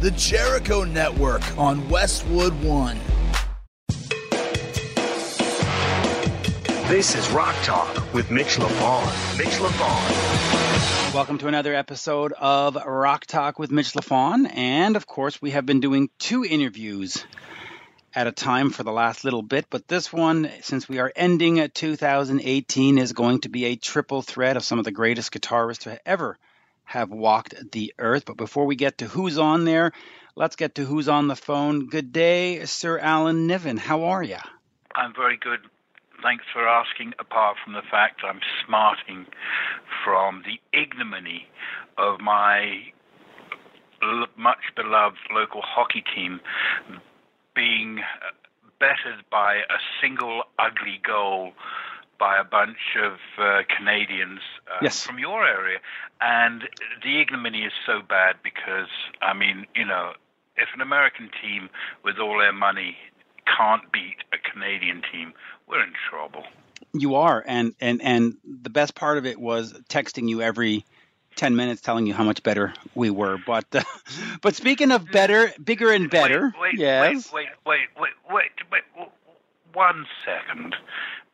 the Jericho Network on Westwood One. This is Rock Talk with Mitch LaFon. Mitch LaFon. Welcome to another episode of Rock Talk with Mitch LaFon. And of course, we have been doing two interviews at a time for the last little bit, but this one, since we are ending at 2018, is going to be a triple threat of some of the greatest guitarists to ever have walked the earth. But before we get to who's on there, let's get to who's on the phone. Good day, Sir Alan Niven. How are you? I'm very good. Thanks for asking, apart from the fact I'm smarting from the ignominy of my much beloved local hockey team being bettered by a single ugly goal by a bunch of uh, Canadians uh, yes. from your area. And the ignominy is so bad because, I mean, you know, if an American team with all their money can't beat a Canadian team, we're in trouble. You are, and and and the best part of it was texting you every 10 minutes telling you how much better we were. But uh, but speaking of better, bigger and better, wait, wait, yes. Wait, wait, wait, wait, wait, wait, one second.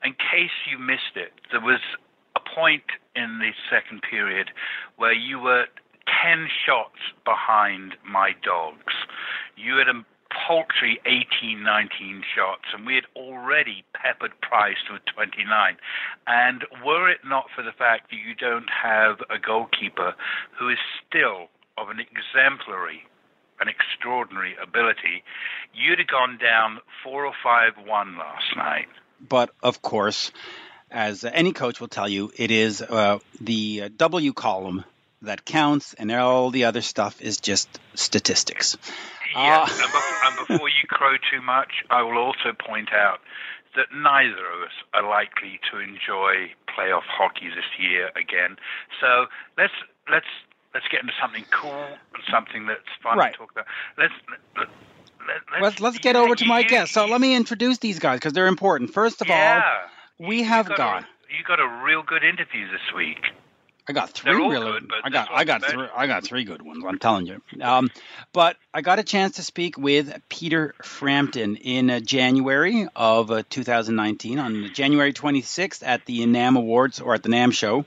In case you missed it, there was a point in the second period where you were 10 shots behind my dogs. You had a paltry 18, 19 shots, and we had already peppered Price to 29. And were it not for the fact that you don't have a goalkeeper who is still of an exemplary an extraordinary ability, you'd have gone down four or five one last night. But of course, as any coach will tell you, it is uh, the W column that counts, and all the other stuff is just statistics. Yeah, uh, and, before, and before you crow too much, I will also point out that neither of us are likely to enjoy playoff hockey this year again. So let's let's let's get into something cool and something that's fun right. to talk about. Let's. Let, let's, let's, let's get over to my you, guests. So let me introduce these guys because they're important. First of yeah, all, we have got, got a, you got a real good interview this week. I got three really. Good, I got I got three, I got three good ones. I'm telling you. Um, but I got a chance to speak with Peter Frampton in uh, January of uh, 2019 on January 26th at the NAMM Awards or at the NAMM show.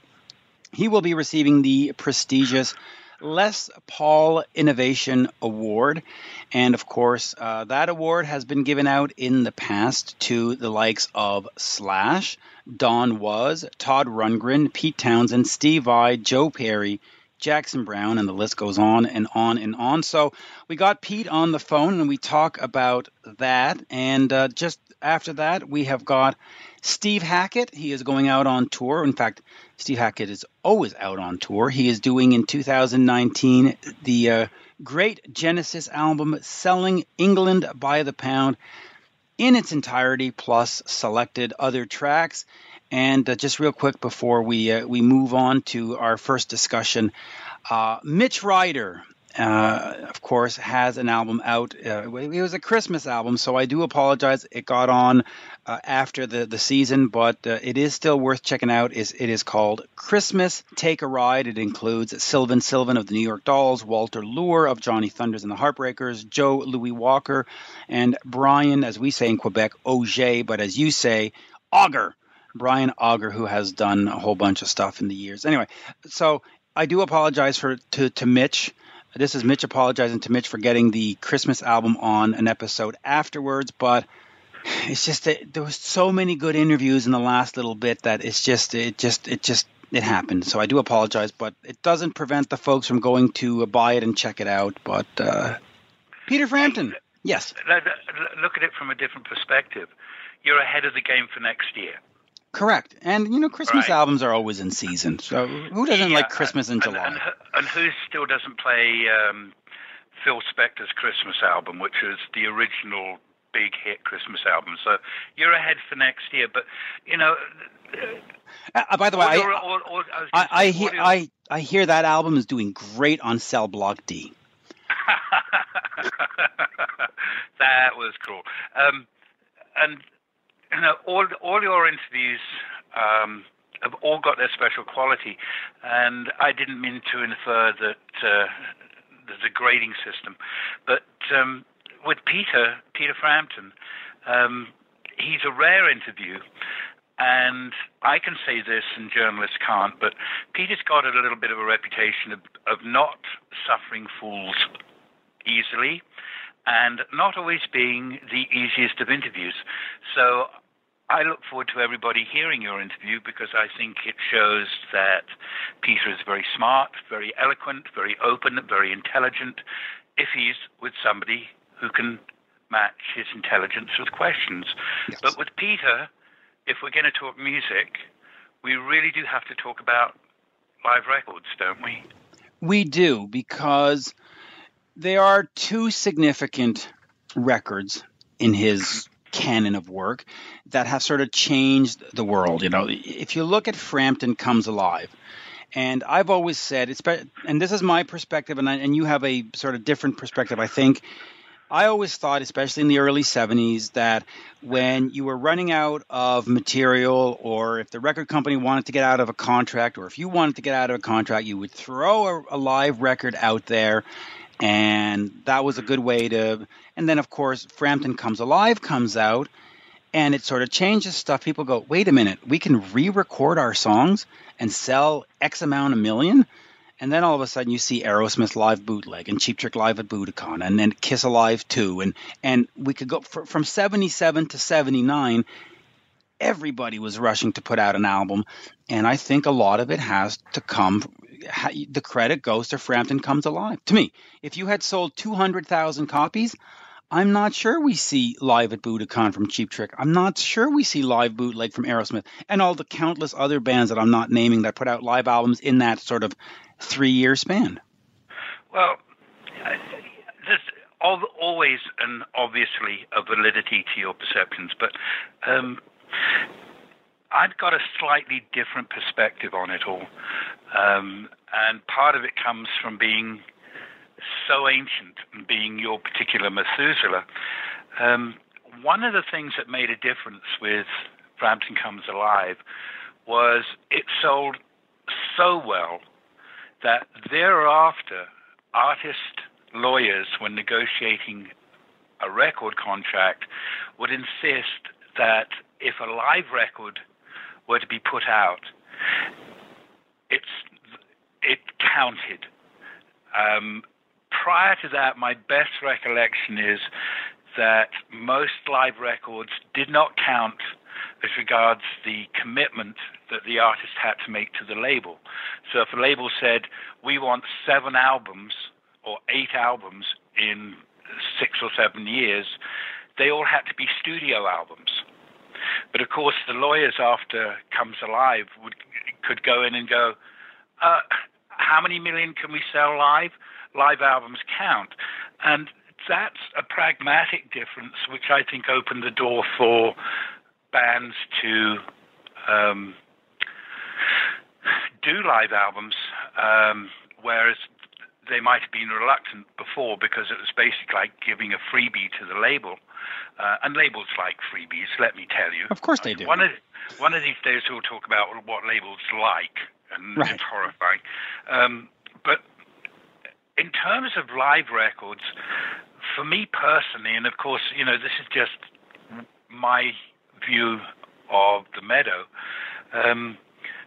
He will be receiving the prestigious Les Paul Innovation Award. And of course, uh, that award has been given out in the past to the likes of Slash, Don Was, Todd Rundgren, Pete Townshend, Steve Vai, Joe Perry, Jackson Browne, and the list goes on and on and on. So we got Pete on the phone and we talk about that. And uh, just after that, we have got Steve Hackett. He is going out on tour. In fact, Steve Hackett is always out on tour. He is doing in 2019 the uh, great Genesis album, Selling England by the Pound in its entirety, plus selected other tracks. And uh, just real quick before we uh, we move on to our first discussion, uh, Mitch Ryder, uh, of course, has an album out. Uh, it was a Christmas album, so I do apologize. It got on uh, after the, the season, but it is still worth checking out. Is it is called Christmas Take a Ride. It includes Sylvain Sylvain of the New York Dolls, Walter Lure of Johnny Thunders and the Heartbreakers, Joe Louis Walker, and Brian, as we say in Quebec, Auger, but as you say, Auger Brian Auger, who has done a whole bunch of stuff in the years. Anyway, so I do apologize for to, to Mitch. This is Mitch apologizing to Mitch for getting the Christmas album on an episode afterwards, but it's just that there was so many good interviews in the last little bit that it's just it just it just it happened. So I do apologize, but it doesn't prevent the folks from going to buy it and check it out. But uh, Peter Frampton, yes. Look at it from a different perspective. You're ahead of the game for next year. Correct, and you know Christmas right. albums are always in season. So who doesn't yeah, like Christmas in July? And, and, who still doesn't play um, Phil Spector's Christmas album, which is the original big hit Christmas album? So you're ahead for next year. But you know, uh, by the way, I, audio, I, I, I, hear I, I hear that album is doing great on Cell Block D. that was cool. Um, and you know, all all your interviews um, have all got their special quality, and I didn't mean to infer that uh, there's a grading system. But um, with Peter, Peter Frampton, um, he's a rare interview. And I can say this, and journalists can't, but Peter's got a little bit of a reputation of, of not suffering fools easily and not always being the easiest of interviews. So I look forward to everybody hearing your interview because I think it shows that Peter is very smart, very eloquent, very open, very intelligent, if he's with somebody who can match his intelligence with questions. Yes. But with Peter, if we're going to talk music, we really do have to talk about live records, don't we? We do, because there are two significant records in his canon of work that have sort of changed the world. You know, if you look at Frampton Comes Alive, and I've always said, it's, and this is my perspective, and, I, and you have a sort of different perspective, I think. I always thought, especially in the early 70s, that when you were running out of material, or if the record company wanted to get out of a contract, or if you wanted to get out of a contract, you would throw a, a live record out there and that was a good way to and then of course frampton comes alive comes out and it sort of changes stuff. People go wait a minute we can re-record our songs and sell x amount a million? And then all of a sudden you see Aerosmith live bootleg and Cheap Trick live at Budokan and then Kiss Alive 2 and and we could go for, from 77 to 79 everybody was rushing to put out an album. And I think a lot of it has to come the credit goes to Frampton Comes Alive. To me, if you had sold 200,000 copies, I'm not sure we see live at Budokan from Cheap Trick. I'm not sure we see live bootleg from Aerosmith and all the countless other bands that I'm not naming that put out live albums in that sort of three year span. Well, there's always and obviously a validity to your perceptions, but um, I've got a slightly different perspective on it all. Um, and part of it comes from being so ancient and being your particular Methuselah. Um, one of the things that made a difference with Frampton Comes Alive was it sold so well that thereafter artist lawyers, when negotiating a record contract, would insist that if a live record were to be put out, it's it counted. Um, prior to that, my best recollection is that most live records did not count as regards the commitment that the artist had to make to the label. So if a label said, we want seven albums or eight albums in six or seven years, they all had to be studio albums. But of course, the lawyers after Comes Alive would could go in and go, uh, how many million can we sell live? Live albums count, and that's a pragmatic difference, which I think opened the door for bands to um, do live albums, um, whereas they might have been reluctant before because it was basically like giving a freebie to the label. Uh, and labels like freebies, let me tell you. Of course they do. One of, one of these days we'll talk about what labels like, and right. it's horrifying. Um, but in terms of live records, for me personally, and of course, you know, this is just my view of the meadow. Um,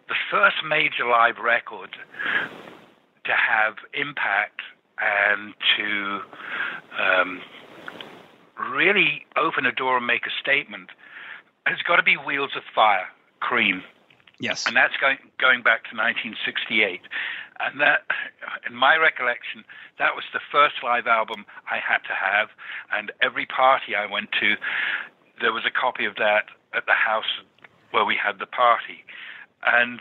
the first major live record to have impact and to um, really open a door and make a statement has got to be Wheels of Fire, Cream. Yes. And that's going going back to 1968. And that, in my recollection, that was the first live album I had to have. And every party I went to, there was a copy of that at the house where we had the party. And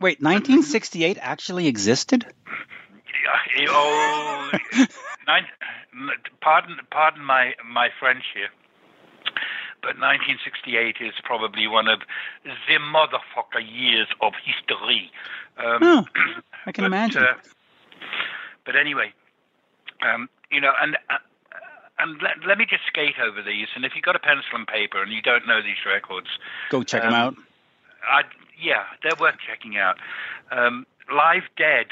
wait, 1968 actually existed? Yeah, oh, nine, pardon, pardon my my French here but 1968 is probably one of the motherfucker years of history. Um, oh, I can but, imagine. Uh, but anyway, um, you know, and uh, and let, let, me just skate over these. And if you've got a pencil and paper and you don't know these records, go check um, them out. I, yeah, they're worth checking out. Um, Live Dead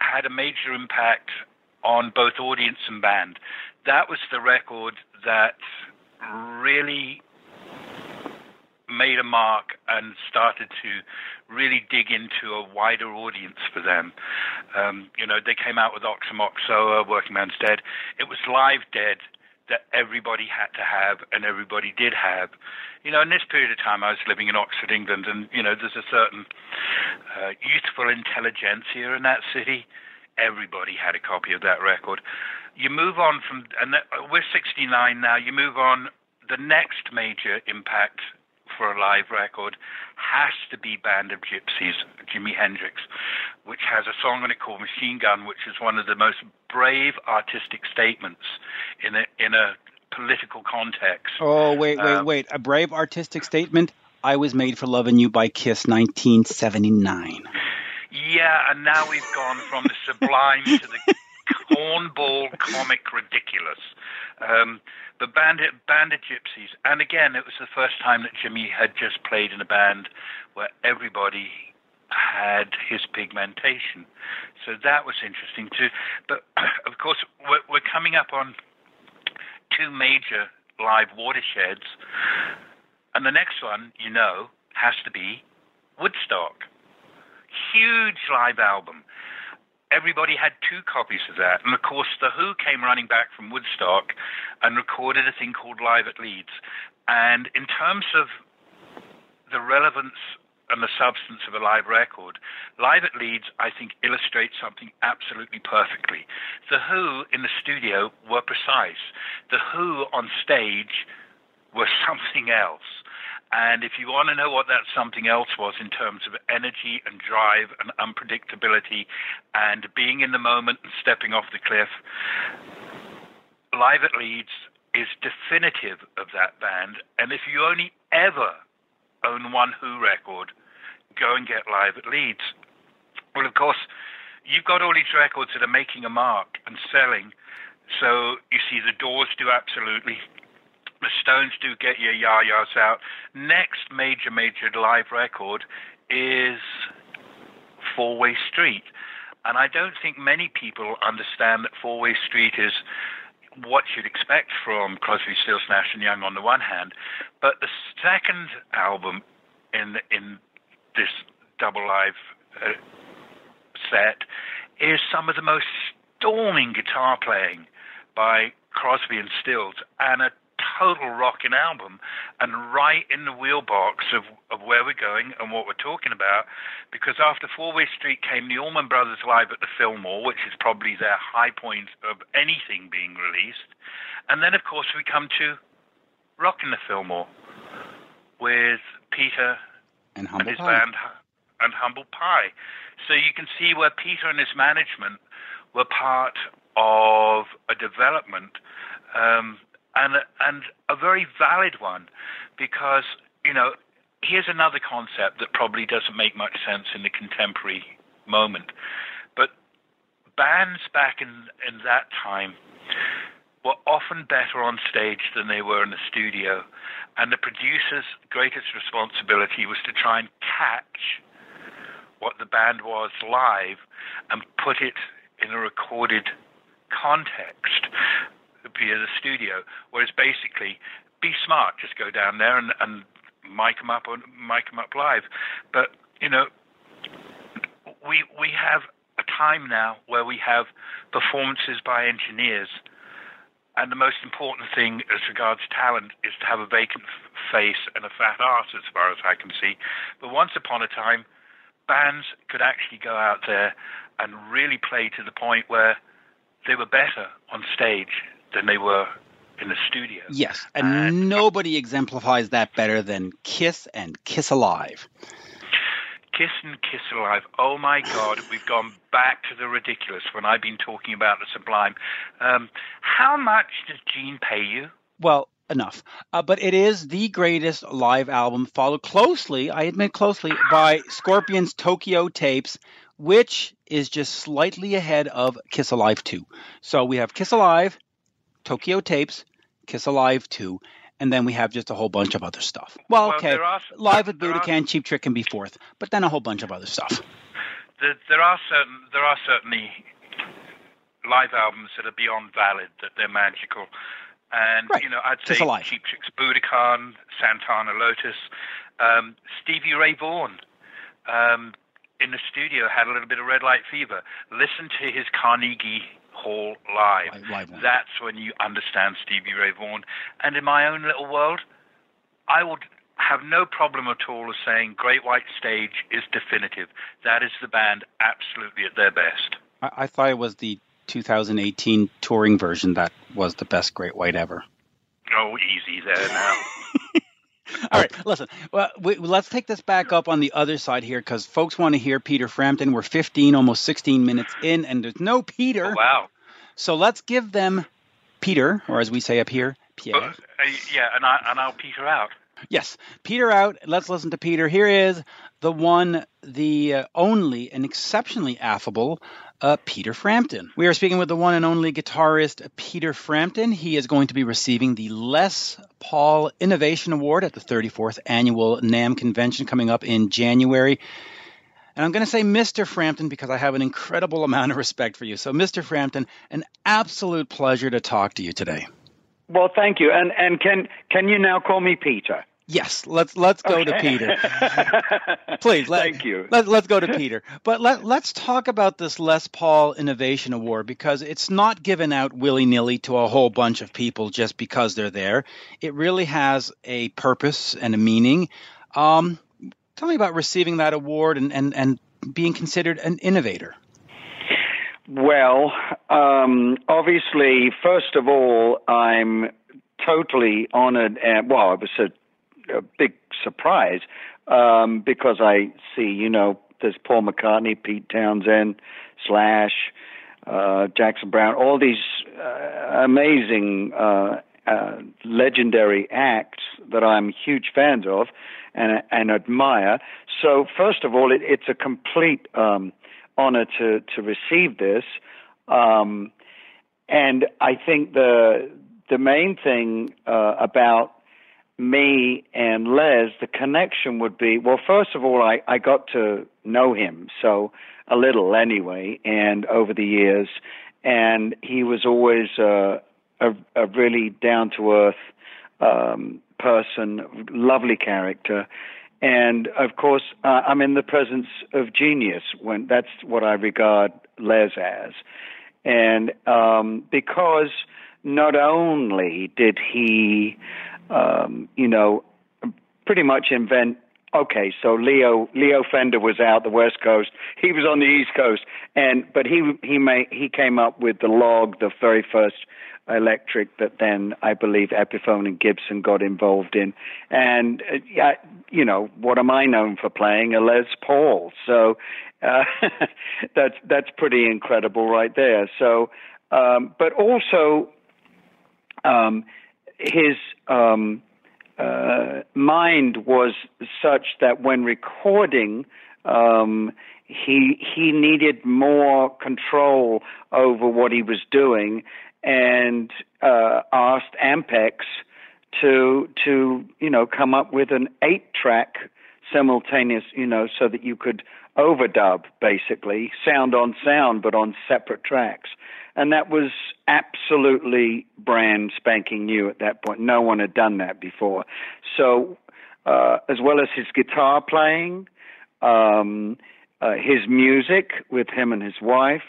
had a major impact on both audience and band. That was the record that really made a mark and started to really dig into a wider audience for them. Um, you know, they came out with Aoxomoxoa, Working Man's Dead. It was Live Dead that everybody had to have and everybody did have. You know, in this period of time, I was living in Oxford, England, and, you know, there's a certain uh, youthful intelligentsia in that city. Everybody had a copy of that record. You move on from, and we're 69 now, you move on, the next major impact for a live record has to be Band of Gypsys, Jimi Hendrix, which has a song on it called Machine Gun, which is one of the most brave artistic statements in a, in a political context. Oh, wait, wait, um, wait. A brave artistic statement? I was made for loving you by Kiss 1979. Yeah, and now we've gone from the sublime to the cornball comic ridiculous. Um, but Bandit, Bandit Gypsys, and again, it was the first time that Jimi had just played in a band where everybody had his pigmentation. So that was interesting too. But of course, we're, we're coming up on two major live watersheds, and the next one, you know, has to be Woodstock. Huge live album everybody had two copies of that. And of course, The Who came running back from Woodstock and recorded a thing called Live at Leeds. And in terms of the relevance and the substance of a live record, Live at Leeds, I think, illustrates something absolutely perfectly. The Who in the studio were precise. The Who on stage were something else. And if you want to know what that something else was in terms of energy and drive and unpredictability and being in the moment and stepping off the cliff, Live at Leeds is definitive of that band. And if you only ever own one Who record, go and get Live at Leeds. Well, of course, you've got all these records that are making a mark and selling. So you see, the Doors do absolutely. The Stones do get your yah-yahs out. Next major, major live record is Four Way Street. And I don't think many people understand that Four Way Street is what you'd expect from Crosby, Stills, Nash and Young on the one hand, but the second album in in this double live uh, set is some of the most storming guitar playing by Crosby and Stills and a total rocking album and right in the wheelbox of, of where we're going and what we're talking about. Because after Four Way Street came the Allman Brothers Live at the Fillmore, which is probably their high point of anything being released. And then, of course, we come to Rockin' the Fillmore with Peter and, and his Pie. band and Humble Pie. So you can see where Peter and his management were part of a development um, and and a very valid one, because you know here's another concept that probably doesn't make much sense in the contemporary moment, but bands back in in that time were often better on stage than they were in the studio, and the producer's greatest responsibility was to try and catch what the band was live and put it in a recorded context via the studio. Whereas basically, be smart, just go down there and, and mic them up or mic them up live. But you know, we we have a time now where we have performances by engineers. And the most important thing as regards talent is to have a vacant face and a fat ass, as far as I can see. But once upon a time, bands could actually go out there and really play to the point where they were better on stage than they were in the studio. Yes, and, and nobody exemplifies that better than Kiss and Kiss Alive. Kiss and Kiss Alive. Oh my God, we've gone back to the ridiculous when I've been talking about the sublime. Um, how much does Gene pay you? Well, enough. Uh, but it is the greatest live album, followed closely, I admit closely, by Scorpions Tokyo Tapes, which is just slightly ahead of Kiss Alive 2. So we have Kiss Alive, Tokyo Tapes, Kiss Alive 2, and then we have just a whole bunch of other stuff. Well, okay, well, are, Live at Budokan, Cheap Trick can be fourth, but then a whole bunch of other stuff. There, there are certain, there are certainly live albums that are beyond valid, that they're magical. And Right. you know, I'd Just say alive. Cheap Trick's Budokan, Santana Lotus, um, Stevie Ray Vaughan. Um, in the studio had a little bit of red light fever. Listen to his Carnegie Hall live. Live-. That's when you understand Stevie Ray Vaughan. And in my own little world, I would have no problem at all of saying Great White Stage is definitive. That is the band absolutely at their best. I, I thought it was the 2018 touring version that was the best Great White ever. Oh, easy there now. All right, listen. Well, we, let's take this back up on the other side here because folks want to hear Peter Frampton. We're 15, almost 16 minutes in, and there's no Peter. Oh, wow. So let's give them Peter, or as we say up here, Uh, Pierre. yeah, and, I, and I'll peter out. Yes, Peter out. Let's listen to Peter. Here is the one, the uh, only, and exceptionally affable uh, Peter Frampton. We are speaking with the one and only guitarist Peter Frampton. He is going to be receiving the Les Paul Innovation Award at the 34th Annual NAMM Convention coming up in January. And I'm going to say Mr. Frampton because I have an incredible amount of respect for you. So, Mr. Frampton, an absolute pleasure to talk to you today. Well, thank you. And and can can you now call me Peter? Yes, let's let's go to Peter. Please, let, Thank you. Let, let's go to Peter. But let, let's talk about this Les Paul Innovation Award because it's not given out willy nilly to a whole bunch of people just because they're there. It really has a purpose and a meaning. Um, tell me about receiving that award and, and, and being considered an innovator. Well, um, obviously, first of all, I'm totally honored. And, well, it was a, a big surprise um, because I see, you know, there's Paul McCartney, Pete Townshend, Slash, uh, Jackson Browne, all these uh, amazing, uh, uh, legendary acts that I'm huge fans of and, and admire. So, first of all, it, it's a complete um, honor to to receive this. Um, and I think the the main thing uh, about me and Les, the connection would be well. First of all, I I got to know him so a little anyway, and over the years, and he was always a a really down to earth um, person, lovely character. And of course, uh, I'm in the presence of genius when that's what I regard Les as. And um, because not only did he, um, you know, pretty much invent. Okay, so Leo Leo Fender was out the West Coast. He was on the East Coast, and but he he made he came up with the log, the very first electric that then I believe Epiphone and Gibson got involved in. And uh, you know, what am I known for playing? A Les Paul. So uh, that's that's pretty incredible right there. So, um, but also um, his um, uh, mind was such that when recording. Um, he he needed more control over what he was doing, and uh, asked Ampex to to you know come up with an eight track simultaneous you know so that you could overdub basically sound on sound but on separate tracks and that was absolutely brand spanking new at that point no one had done that before so uh, as well as his guitar playing um, uh, his music with him and his wife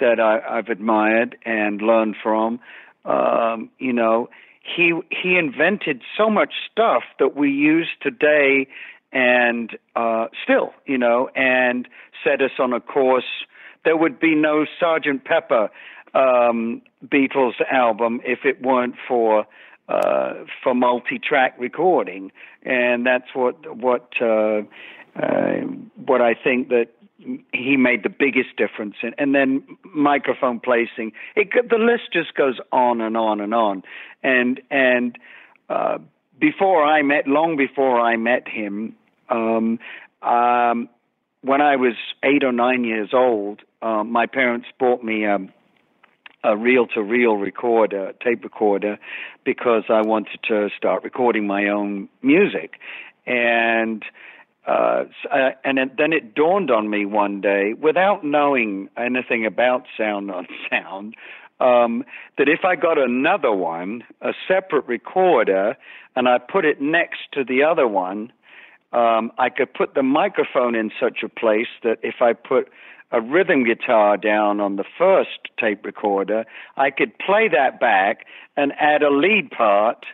that I, I've admired and learned from. Um, you know, he he invented so much stuff that we use today, and uh, still, you know, and set us on a course. There would be no Sergeant Pepper um, Beatles album if it weren't for uh, for multi-track recording, and that's what what uh, uh, what I think that he made the biggest difference in. And then microphone placing, it the list just goes on and on and on. And and uh, before I met, long before I met him, um, um, when I was eight or nine years old, uh, my parents bought me. Um, a reel-to-reel recorder, tape recorder, because I wanted to start recording my own music, and uh, uh, and it, then it dawned on me one day, without knowing anything about sound on sound, um, that if I got another one, a separate recorder, and I put it next to the other one, um, I could put the microphone in such a place that if I put a rhythm guitar down on the first tape recorder, I could play that back and add a lead part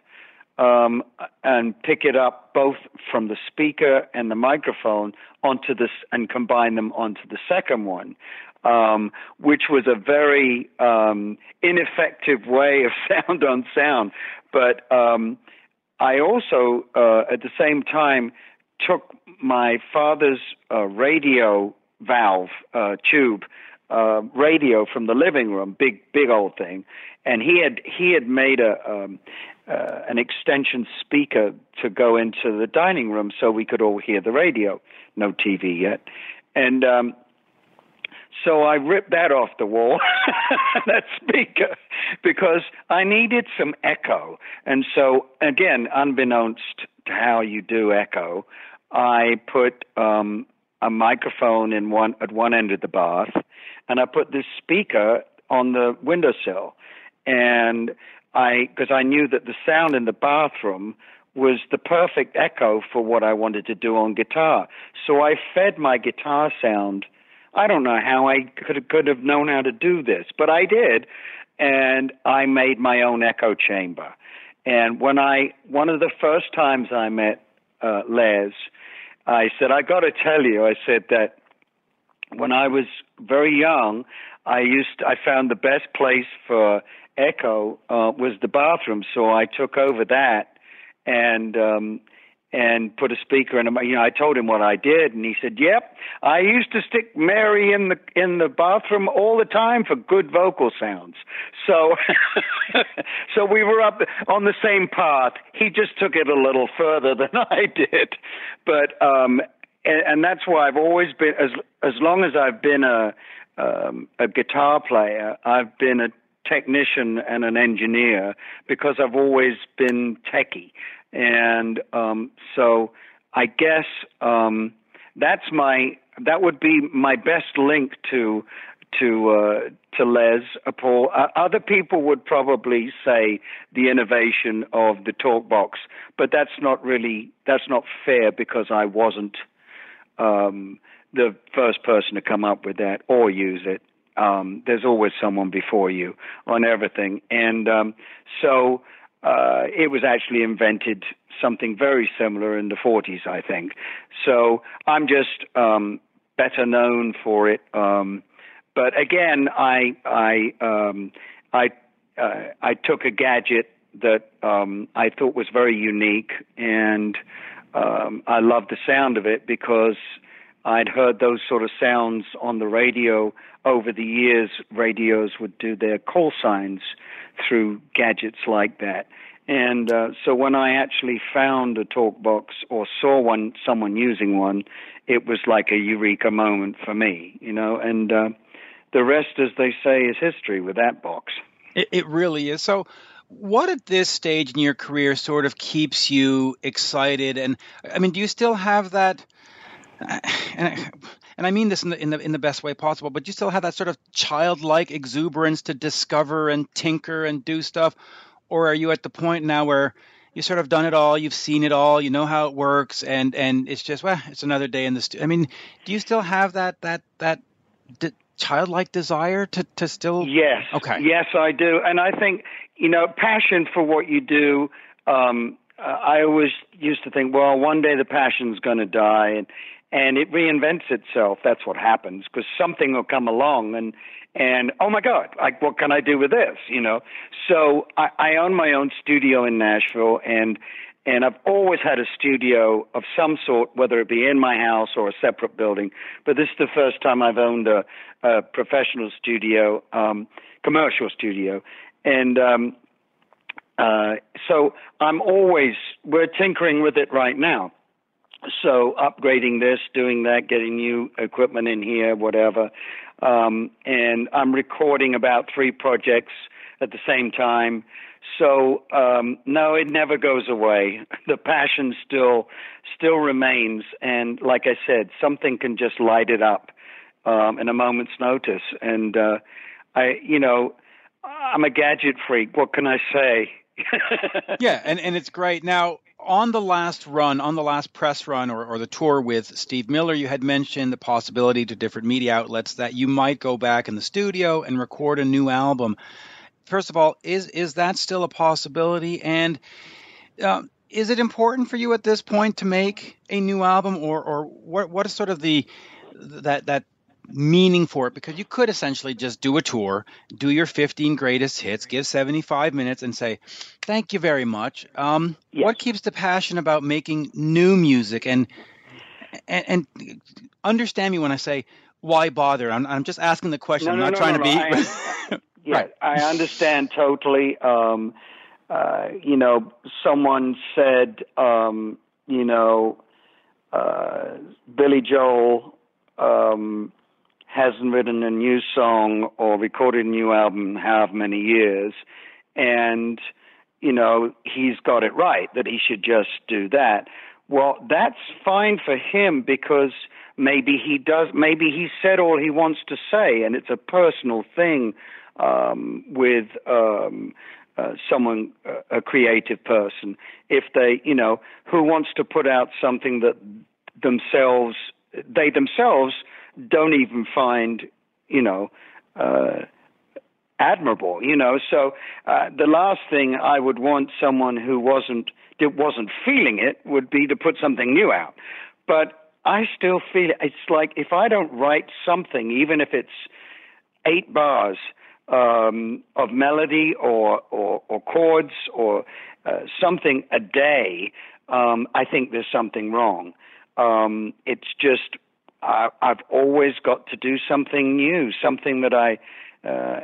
um, and pick it up both from the speaker and the microphone onto this and combine them onto the second one. Um, which was a very um, ineffective way of sound on sound. But um, I also, uh, at the same time, took my father's uh, radio valve uh, tube uh, radio from the living room, big big old thing, and he had he had made a um, uh, an extension speaker to go into the dining room so we could all hear the radio. No TV yet, and um, so I ripped that off the wall, that speaker, because I needed some echo. And so, again, unbeknownst to how you do echo, I put um, a microphone in one at one end of the bath, and I put this speaker on the windowsill, and I because I knew that the sound in the bathroom was the perfect echo for what I wanted to do on guitar. So I fed my guitar sound. I don't know how I could could have known how to do this, but I did, and I made my own echo chamber. And when I one of the first times I met uh, Les, I said I got to tell you, I said that when I was very young, I used to, I found the best place for echo uh, was the bathroom, so I took over that and um, and put a speaker in. A you know, I told him what I did, and he said, "Yep, I used to stick Mary in the in the bathroom all the time for good vocal sounds." So, so we were up on the same path. He just took it a little further than I did, but um, and, and that's why I've always been as as long as I've been a um, a guitar player, I've been a technician and an engineer because I've always been techie, and um, so I guess um, that's my that would be my best link to to uh, to Les Paul. Uh, other people would probably say the innovation of the talk box, but that's not really that's not fair because I wasn't um, the first person to come up with that or use it. Um, there's always someone before you on everything, and um, so uh, it was actually invented something very similar in the 40s, I think. So I'm just um, better known for it. Um, but again, I I um, I uh, I took a gadget that um, I thought was very unique, and um, I loved the sound of it because I'd heard those sort of sounds on the radio over the years. Radios would do their call signs through gadgets like that. And uh, so when I actually found a talk box or saw one, someone using one, it was like a eureka moment for me, you know. And uh, the rest, as they say, is history with that box. It, it really is. So, what at this stage in your career sort of keeps you excited? And I mean, do you still have that? I, and I mean this in the, in the in the best way possible, but you still have that sort of childlike exuberance to discover and tinker and do stuff, or are you at the point now where you sort of done it all, you've seen it all, you know how it works, and and it's just well, it's another day in the. Stu- I mean, do you still have that that that childlike desire to to still? Yes. Okay. Yes, I do, and I think you know passion for what you do. Um, I always used to think, well, one day the passion's going to die, and and it reinvents itself. That's what happens because something will come along and and oh my god, like what can I do with this? You know. So I, I own my own studio in Nashville, and and I've always had a studio of some sort, whether it be in my house or a separate building. But this is the first time I've owned a, a professional studio, um, commercial studio, and um, uh, so I'm always we're tinkering with it right now. So upgrading this, doing that, getting new equipment in here, whatever. Um, and I'm recording about three projects at the same time. So um, no, it never goes away. The passion still still remains, and like I said, something can just light it up um, in a moment's notice. And uh, I, you know, I'm a gadget freak. What can I say? yeah, and, and it's great. Now, on the last run, on the last press run or, or the tour with Steve Miller, you had mentioned the possibility to different media outlets that you might go back in the studio and record a new album. First of all, is is that still a possibility? And uh, is it important for you at this point to make a new album, or or what what is sort of the that that meaning for it because you could essentially just do a tour, do your 15 greatest hits, give 75 minutes, and say, "Thank you very much." Um, yes. What keeps the passion about making new music and, and, and understand me when I say why bother? I'm, I'm just asking the question. No, I'm no, not no, trying to be. I, yeah, right. I understand totally. Um, uh, you know, someone said, um, you know, uh, Billy Joel um, hasn't written a new song or recorded a new album in however many years, and you know he's got it right that he should just do that. Well, that's fine for him because maybe he does. Maybe he said all he wants to say, and it's a personal thing um, with. Um, uh, someone, uh, a creative person, if they, you know, who wants to put out something that themselves, they themselves don't even find, you know, uh, admirable. You know, so uh, the last thing I would want someone who wasn't wasn't feeling it would be to put something new out. But I still feel it. It's like if I don't write something, even if it's eight bars um, of melody or, or, or chords or uh, something a day, um, I think there's something wrong. Um, it's just I, I've always got to do something new, something that I. Uh,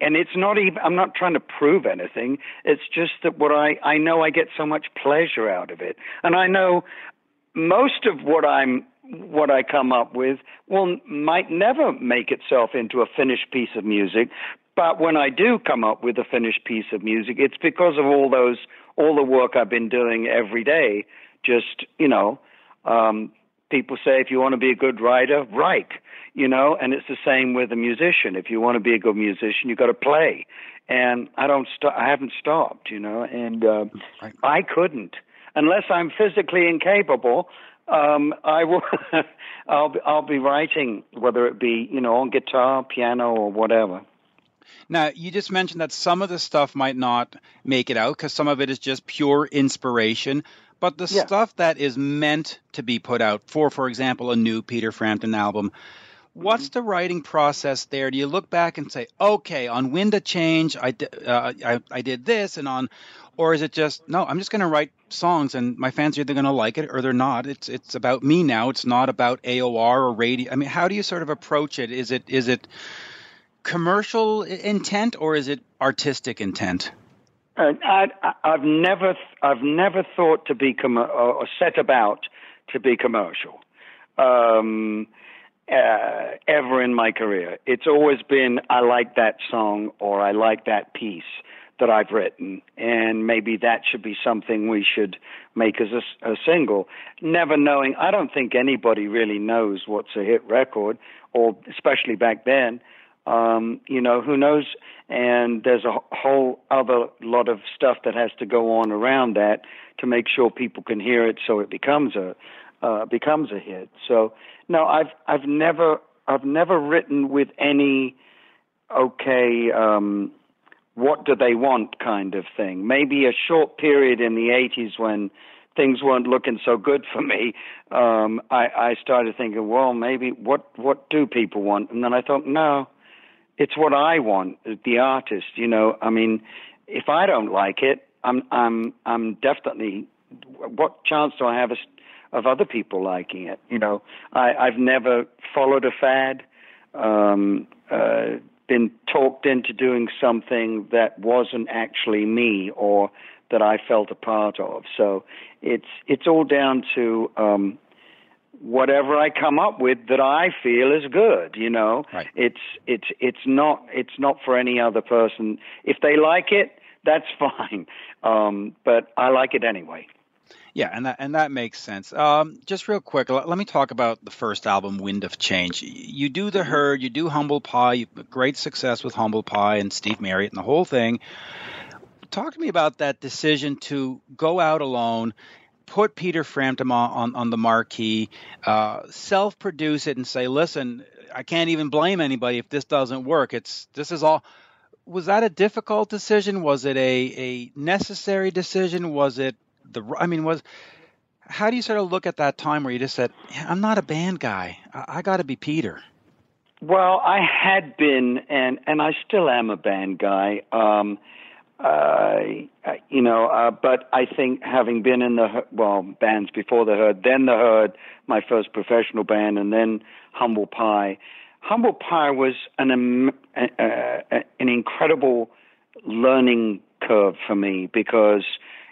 and it's not even. I'm not trying to prove anything. It's just that what I I know I get so much pleasure out of it, and I know most of what I'm what I come up with will might never make itself into a finished piece of music. But when I do come up with a finished piece of music, it's because of all those all the work I've been doing every day. Just you know, um, people say if you want to be a good writer, write. You know, and it's the same with a musician. If you want to be a good musician, you've got to play. And I don't stop. I haven't stopped. You know, and uh, right. I couldn't unless I'm physically incapable. Um, I will. I'll be, I'll be writing, whether it be you know on guitar, piano, or whatever. Now, you just mentioned that some of the stuff might not make it out because some of it is just pure inspiration. But the yeah. stuff that is meant to be put out for, for example, a new Peter Frampton album, what's mm-hmm. the writing process there? Do you look back and say, okay, on Wind of Change, I, uh, I, I did this, and on, or is it just no? I'm just going to write songs, and my fans are either going to like it or they're not. It's it's about me now. It's not about AOR or radio. I mean, how do you sort of approach it? Is it is it commercial intent or is it artistic intent? Uh, I, have never, I've never thought to be com- or set about to be commercial, um, uh, ever in my career. It's always been I like that song or I like that piece that I've written, and maybe that should be something we should make as a, a single. Never knowing, I don't think anybody really knows what's a hit record, or especially back then. Um, you know, who knows? And there's a whole other lot of stuff that has to go on around that to make sure people can hear it, so it becomes a uh, becomes a hit. So no, I've I've never I've never written with any okay. Um, what do they want kind of thing. Maybe a short period in the 80s when things weren't looking so good for me, um, I, I started thinking, well, maybe what what do people want? And then I thought, no, it's what I want, the artist. You know, I mean, if I don't like it, I'm I'm I'm definitely. What chance do I have of other people liking it? You know, I, I've never followed a fad, um, uh, been talked into doing something that wasn't actually me or that I felt a part of. So it's it's all down to um, whatever I come up with that I feel is good. You know, Right. it's it's it's not it's not for any other person. If they like it, that's fine. Um, but I like it anyway. Yeah, and that and that makes sense. Um, just real quick, let, let me talk about the first album, Wind of Change. You do the herd, you do Humble Pie, you great success with Humble Pie and Steve Marriott and the whole thing. Talk to me about that decision to go out alone, put Peter Frampton on on, the marquee, uh, self-produce it, and say, "Listen, I can't even blame anybody if this doesn't work. It's this is all." Was that a difficult decision? Was it a a necessary decision? Was it the I mean was how do you sort of look at that time where you just said I'm not a band guy I, I got to be Peter Well, I had been, and and I still am a band guy. Um, uh, you know, uh, but I think having been in the well bands before the Herd, then the Herd, my first professional band, and then Humble Pie. Humble Pie was an um, uh, an incredible learning curve for me because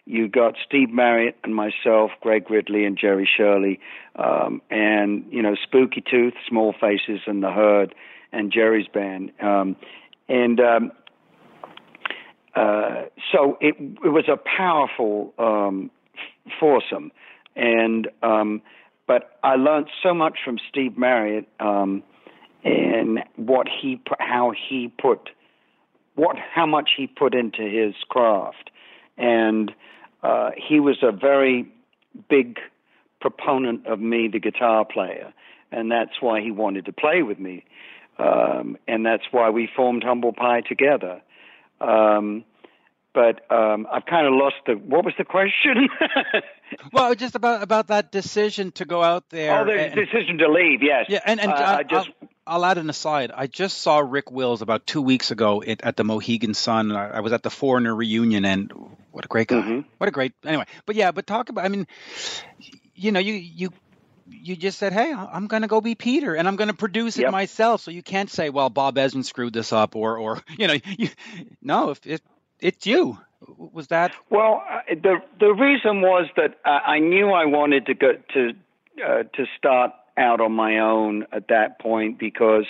you got Steve Marriott and myself, Greg Ridley and Jerry Shirley, um, and you know Spooky Tooth, Small Faces, and the Herd, and Jerry's band, um, and um, uh, so it it was a powerful um, foursome, and um, but I learned so much from Steve Marriott um, and what he how he put what how much he put into his craft, and uh, he was a very big proponent of me, the guitar player, and that's why he wanted to play with me, um, and that's why we formed Humble Pie together. Um, but um, I've kind of lost the. What was the question? well just about about that decision to go out there oh, the and- decision to leave. Yes. yeah and, and Uh, I, I just. I'll, I'll add an aside I just saw Rick Wills about two weeks ago at, at the Mohegan Sun I, I was at the Foreigner reunion and what a great guy Mhm. what a great anyway but yeah but talk about I mean you know you you you just said, "Hey, I'm going to go be Peter, and I'm going to produce it Yep. myself." So you can't say, "Well, Bob Ezrin screwed this up," or, or you know, you, no, if it, it's you. Was that Well, uh, the the reason was that uh, I knew I wanted to go to uh, to start out on my own at that point because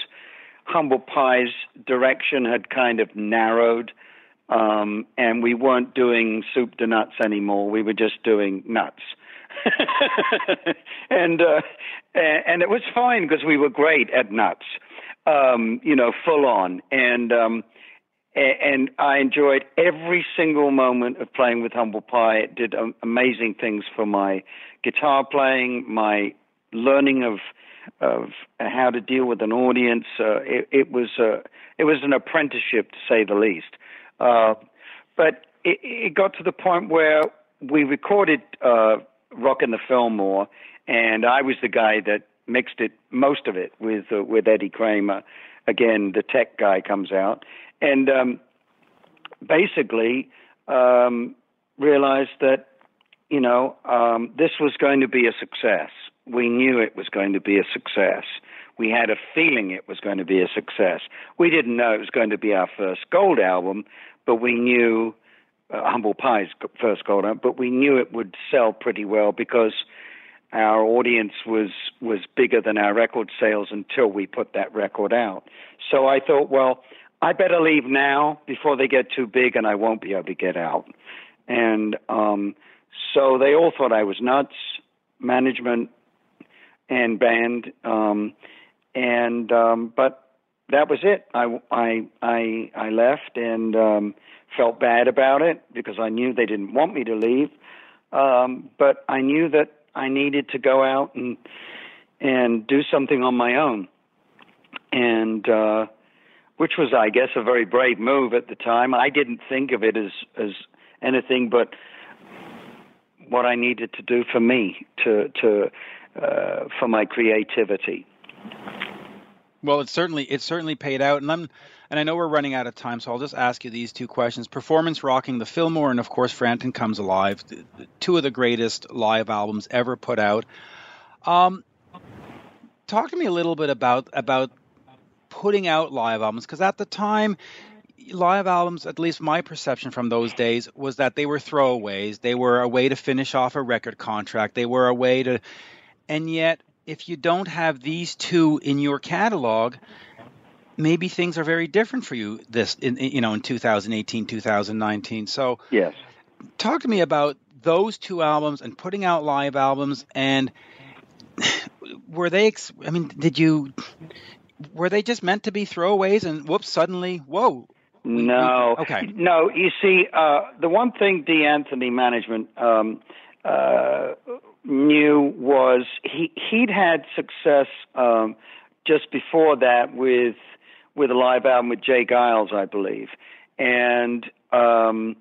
Humble Pie's direction had kind of narrowed, um, and we weren't doing soup to nuts anymore. We were just doing nuts. and uh, and it was fine because we were great at nuts, um, you know, full on. And um, and I enjoyed every single moment of playing with Humble Pie. It did um, amazing things for my guitar playing, my learning of of how to deal with an audience. Uh, it, it was uh, it was an apprenticeship to say the least. Uh, but it, it got to the point where we recorded "Rock in the Fillmore," and I was the guy that mixed it, most of it, with uh, with Eddie Kramer. Again, the tech guy comes out, and um, basically um, realized that you know um, this was going to be a success. We knew it was going to be a success. We had a feeling it was going to be a success. We didn't know it was going to be our first gold album, but we knew Humble Pie's first gold but we knew it would sell pretty well because our audience was was bigger than our record sales until we put that record out. So I thought, well, I better leave now before they get too big and I won't be able to get out. And um, so they all thought I was nuts, management and band. Um, and um, but that was it. I I I, I left and um, felt bad about it because I knew they didn't want me to leave. Um, but I knew that I needed to go out and and do something on my own, and uh, which was, I guess, a very brave move at the time. I didn't think of it as as anything but what I needed to do for me to to uh, for my creativity. Well, it certainly it certainly paid out, and I'm and I know we're running out of time, so I'll just ask you these two questions: performance rocking the Fillmore, and of course, Frampton Comes Alive, two of the greatest live albums ever put out. Um, talk to me a little bit about about putting out live albums, because at the time, live albums, at least my perception from those days, was that they were throwaways. They were a way to finish off a record contract. They were a way to, and yet if you don't have these two in your catalog, maybe things are very different for you this in you know in 2018 2019 so yes. talk to me about those two albums and putting out live albums and were they i mean did you were they just meant to be throwaways and whoops suddenly whoa. No we, okay. No you see uh, the one thing Dee Anthony management um, uh, knew was he he'd had success um, just before that with with a live album with J. Geils, I believe, and um,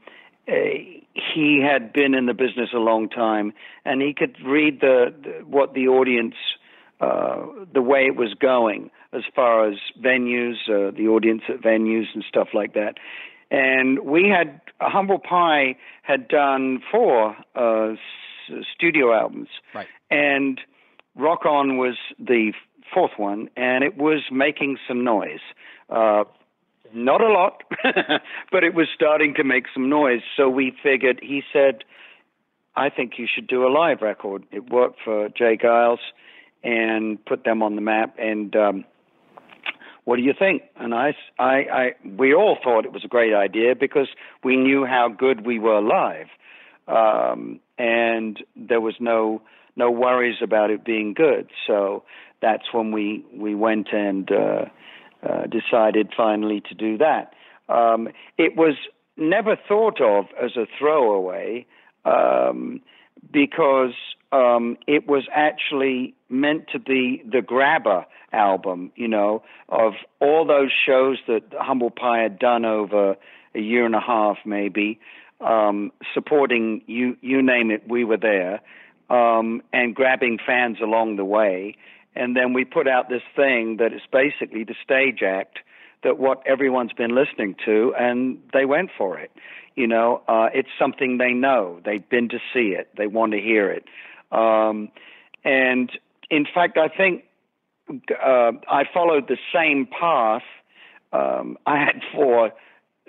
he had been in the business a long time, and he could read the, the what the audience, uh, the way it was going as far as venues, uh, the audience at venues and stuff like that. And we had Humble Pie had done four uh, studio albums, right. and Rock On was the fourth one, and it was making some noise. Uh, not a lot, but it was starting to make some noise. So we figured, he said, I think you should do a live record. It worked for J. Geils and put them on the map. And um, what do you think? And I, I, I, we all thought it was a great idea because we knew how good we were live. Um, and there was no no worries about it being good. So that's when we we went and uh, uh, decided finally to do that. Um, it was never thought of as a throwaway um, because um, it was actually meant to be the grabber album, you know, of all those shows that Humble Pie had done over a year and a half, maybe, um, supporting you, you name it, we were there, um, and grabbing fans along the way. And then we put out this thing that is basically the stage act that what everyone's been listening to, and they went for it. You know, uh, it's something they know. They've been to see it. They want to hear it. Um, and in fact, I think uh, I followed the same path. Um, I had four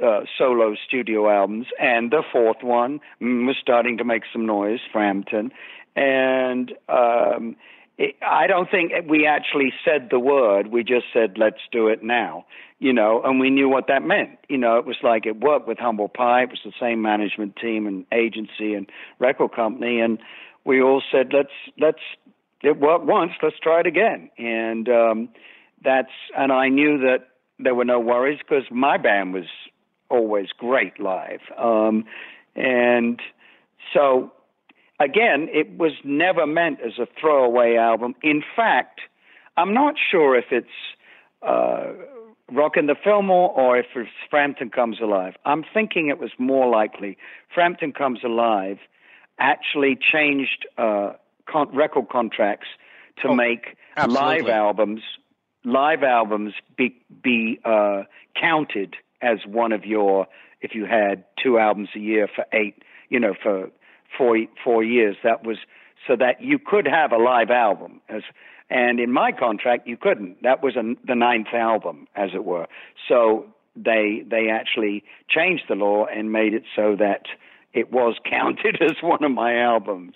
uh, solo studio albums, and the fourth one was starting to make some noise, Frampton. And um, it, I don't think we actually said the word. We just said, let's do it now, you know, and we knew what that meant. You know, it was like it worked with Humble Pie. It was the same management team and agency and record company. And we all said, let's, let's, it worked once, let's try it again. And um, that's, and I knew that there were no worries because my band was always great live. Um, and so again, it was never meant as a throwaway album. In fact, I'm not sure if it's uh, Rockin' the Fillmore or if it's Frampton Comes Alive. I'm thinking it was more likely Frampton Comes Alive actually changed uh, con- record contracts to oh, make absolutely. live albums live albums be be uh, counted as one of your if you had two albums a year for eight you know for four four years. That was so that you could have a live album. As and in my contract, you couldn't. That was a, the ninth album, as it were. So they they actually changed the law and made it so that it was counted as one of my albums.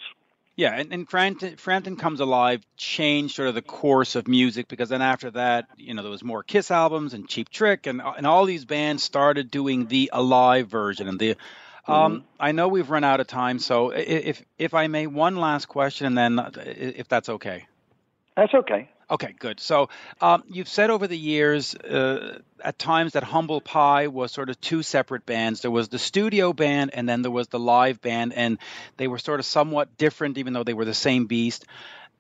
Yeah, and, and Frampton, Frampton Comes Alive changed sort of the course of music because then after that, you know, there was more Kiss albums and Cheap Trick, and and all these bands started doing the Alive version and the um, mm-hmm. I know we've run out of time, so if if I may, one last question, and then uh, if that's okay. That's okay. Okay, good. So um, you've said over the years, uh, at times that Humble Pie was sort of two separate bands. There was the studio band, and then there was the live band, and they were sort of somewhat different, even though they were the same beast.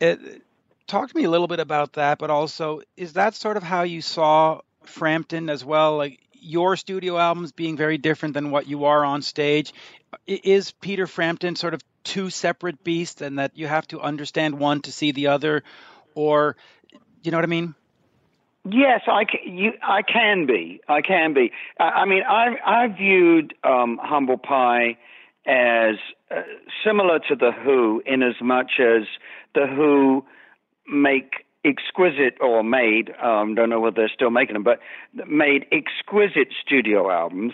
It, uh, talk to me a little bit about that, but also, is that sort of how you saw Frampton as well? Like your studio albums being very different than what you are on stage. Is Peter Frampton sort of two separate beasts and that you have to understand one to see the other? Or, you know what I mean? Yes, I can, you, I can be. I can be. I, I mean, I, I viewed um, Humble Pie as uh, similar to The Who in as much as The Who make exquisite or made um, don't know whether they're still making them, but made exquisite studio albums,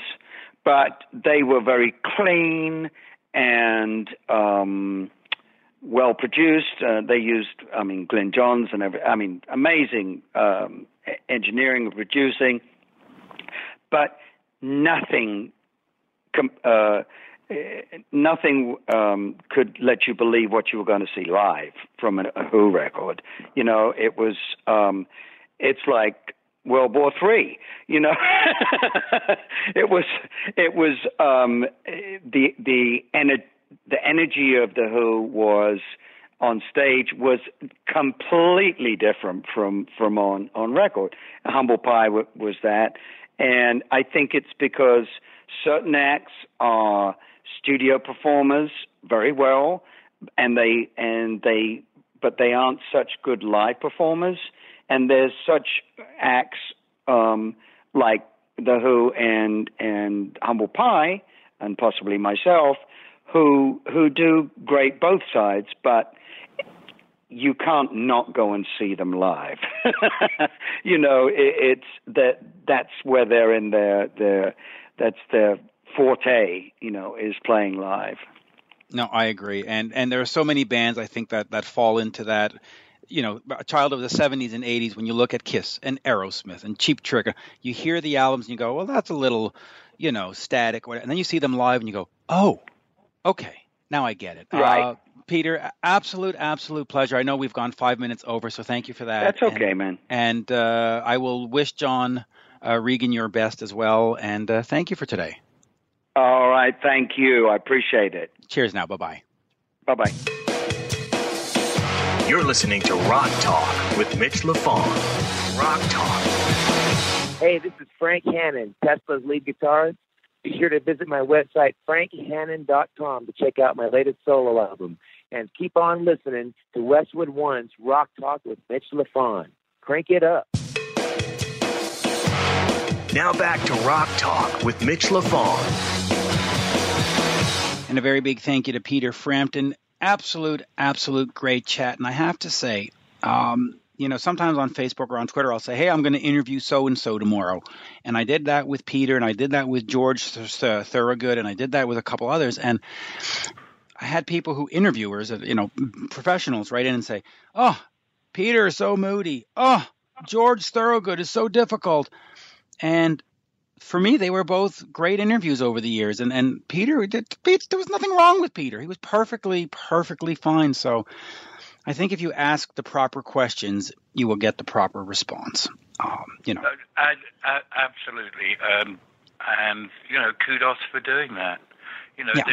but they were very clean and um, well produced. Uh, they used, I mean, Glyn Johns and every, I mean, amazing um, engineering and producing, but nothing. Com- uh, nothing um, could let you believe what you were going to see live from a, a Who record. You know, it was. Um, it's like World War Three. You know, it was. It was um, the the ener- the energy of the Who was on stage was completely different from from on on record. Humble Pie w- was that, and I think it's because certain acts are studio performers very well, and they and they but they aren't such good live performers. And there's such acts um, like the Who and and Humble Pie, and possibly myself, who who do great both sides, but you can't not go and see them live. you know, it, it's that that's where they're in their their that's their forte. You know, is playing live. No, I agree, and and there are so many bands I think that that fall into that. You know, a child of the '70s and '80s. When you look at Kiss and Aerosmith and Cheap Trick, you hear the albums and you go, "Well, that's a little, you know, static." And then you see them live and you go, "Oh, okay, now I get it." Right. Uh, Peter, absolute, absolute pleasure. I know we've gone five minutes over, so thank you for that. That's okay, and, man. And uh, I will wish John uh, Regan your best as well. And uh, thank you for today. All right, thank you. I appreciate it. Cheers now. Bye bye. Bye bye. You're listening to Rock Talk with Mitch LaFon. Rock Talk. Hey, this is Frank Hannon, Tesla's lead guitarist. Be sure to visit my website, frankhannon.com, to check out my latest solo album. And keep on listening to Westwood One's Rock Talk with Mitch LaFon. Crank it up. Now back to Rock Talk with Mitch LaFon. And a very big thank you to Peter Frampton. Absolute, absolute great chat. And I have to say, um, you know, sometimes on Facebook or on Twitter, I'll say, hey, I'm going to interview so and so tomorrow. And I did that with Peter, and I did that with George Thorogood, and I did that with a couple others. And I had people who, interviewers, you know, professionals, write in and say, oh, Peter is so moody. Oh, George Thorogood is so difficult. And for me, they were both great interviews over the years. And and Peter, there was nothing wrong with Peter. He was perfectly, perfectly fine. So I think if you ask the proper questions, you will get the proper response. Um, you know, uh, uh, absolutely. Um, and you know, kudos for doing that. You know, Yeah.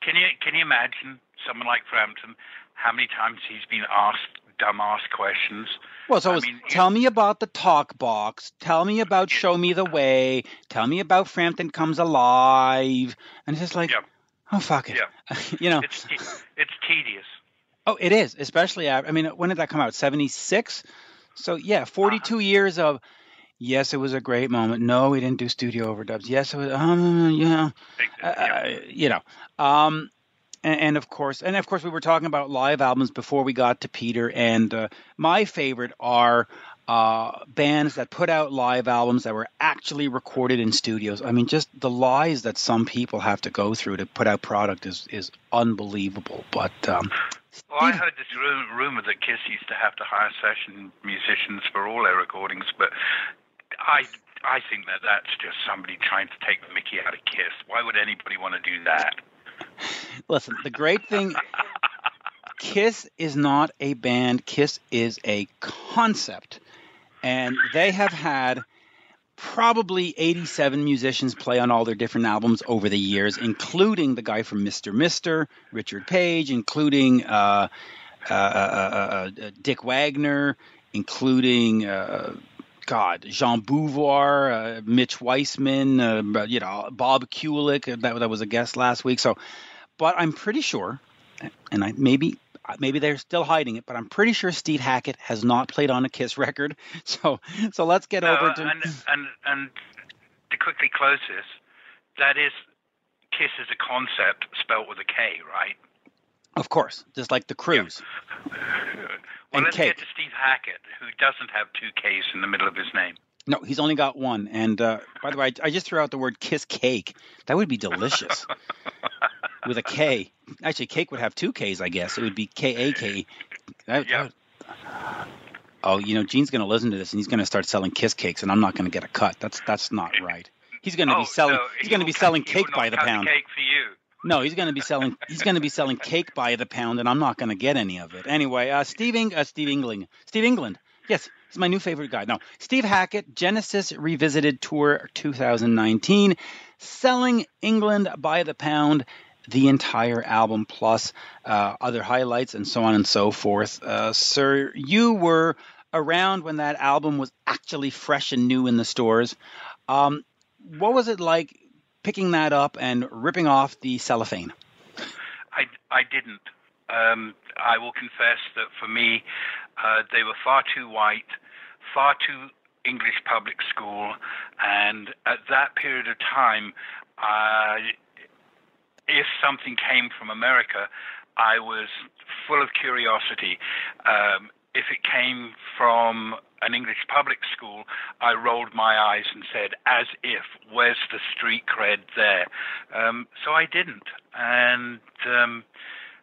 can you can you imagine someone like Frampton? How many times he's been asked dumbass questions? well, so I mean, tell me about the talk box. Tell me about Show Me the Way. Tell me about Frampton Comes Alive. And it's just like, Yeah. oh fuck it. you know, It's it's tedious. Oh, it is, especially after. I mean, when did that come out? Seventy six. So yeah, forty two years of. Yes, it was a great moment. No, we didn't do studio overdubs. Yes, it was. Um, yeah, uh, you know. Um, and, and of course, and of course, we were talking about live albums before we got to Peter. And uh, my favorite are uh, bands that put out live albums that were actually recorded in studios. I mean, just the lies that some people have to go through to put out product is is unbelievable. But um, Well, I heard this rumor that Kiss used to have to hire session musicians for all their recordings, but I I think that that's just somebody trying to take the Mickey out of Kiss. Why would anybody want to do that? Listen, the great thing Kiss is not a band, Kiss is a concept. And they have had probably 87 musicians play on all their different albums over the years, including the guy from Mr. Mister, Richard Page, including uh, uh, uh, uh, uh, Dick Wagner, including. Uh, God, Jean uh, Mitch Weissman, uh, you know, Bob Kulick, uh, that, that was a guest last week. So, but I'm pretty sure, and I maybe maybe they're still hiding it, but I'm pretty sure Steve Hackett has not played on a Kiss record. So, so let's get No, over to and and and to quickly close this, that is Kiss is a concept spelled with a K, right? of course, just like the Kruise. Well, And let's cake. get to Steve Hackett, who doesn't have two Ks in the middle of his name. No, he's only got one. And uh, by the way, I, I just threw out the word Kiss Cake. That would be delicious with a K. actually, Cake would have two Ks, I guess. It would be K A K. Yeah. Oh, you know, Gene's going to listen to this and he's going to start selling kiss cakes, and I'm not going to get a cut. That's that's not right. He's going to oh, be selling. no, he's he going to be cut- selling he cake by the cut pound. cake for you. No, he's going to be selling. He's going to be selling cake by the pound, and I'm not going to get any of it. Anyway, uh, Steve, Eng- uh, Steve England, Steve England. Yes, he's my new favorite guy. No, Steve Hackett, Genesis Revisited Tour 2019, selling England by the pound. The entire album plus uh, other highlights and so on and so forth. Uh, sir, you were around when that album was actually fresh and new in the stores. Um, what was it like picking that up and ripping off the cellophane? I, I didn't. Um, I will confess that for me, uh, they were far too white, far too English public school, and at that period of time, uh, if something came from America, I was full of curiosity. Um, if it came from an English public school, I rolled my eyes and said, as if, where's the street cred there? Um, so I didn't. And um,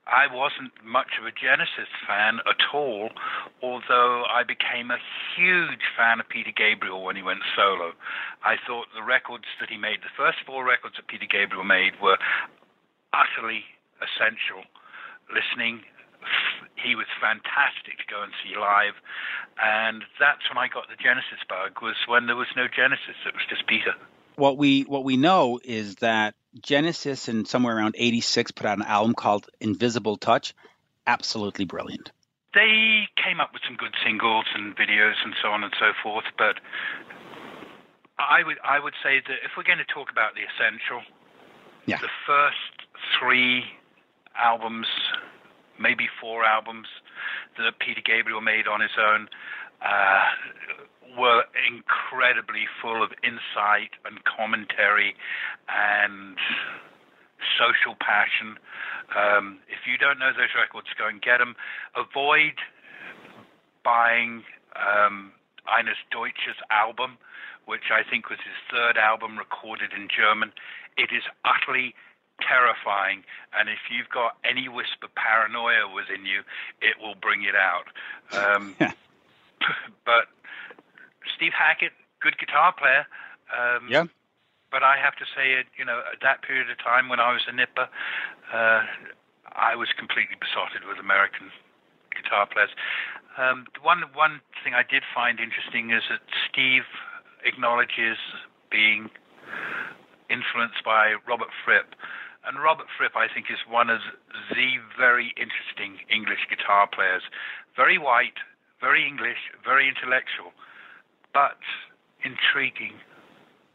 I wasn't much of a Genesis fan at all, although I became a huge fan of Peter Gabriel when he went solo. I thought the records that he made, the first four records that Peter Gabriel made, were utterly essential. Listening, he was fantastic to go and see live, and that's when I got the Genesis bug. Was when there was no Genesis; it was just Peter. What we what we know is that Genesis in somewhere around '86 put out an album called Invisible Touch, absolutely brilliant. They came up with some good singles and videos and so on and so forth, but I would I would say that if we're going to talk about the essential, Yeah. the first three albums, maybe four albums that Peter Gabriel made on his own, uh, were incredibly full of insight and commentary and social passion. Um, if you don't know those records, go and get them. Avoid buying um, Eines Deutsches album, which I think was his third album recorded in German. It is utterly terrifying, and if you've got any wisp of paranoia within you, it will bring it out. Um, but Steve Hackett, good guitar player. Um, Yeah. But I have to say, you know, at that period of time when I was a nipper, uh, I was completely besotted with American guitar players. Um, one one thing I did find interesting is that Steve acknowledges being influenced by Robert Fripp. And Robert Fripp, I think, is one of the very interesting English guitar players. Very white, very English, very intellectual, but intriguing.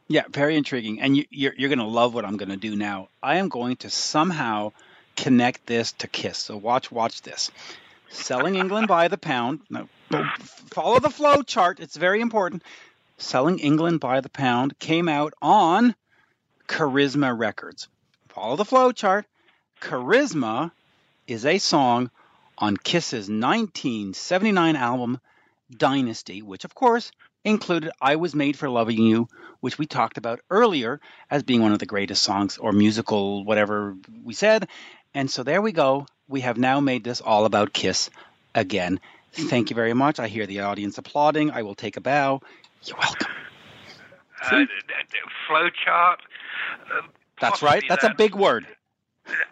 Yeah, very intriguing. And you, you're you're going to love what I'm going to do now. I am going to somehow connect this to Kiss. So watch watch this. Selling England by the pound. No, follow the flow chart. It's very important. Selling England by the pound came out on Charisma Records. Follow the flow chart. Charisma is a song on Kiss's 1979 album Dynasty, which of course included I Was Made for Loving You, which we talked about earlier as being one of the greatest songs or musical, whatever we said. And so there we go. We have now made this all about Kiss again. Thank you very much. I hear the audience applauding. I will take a bow. You're welcome. Uh, flow chart. Uh, That's right. That's a big word.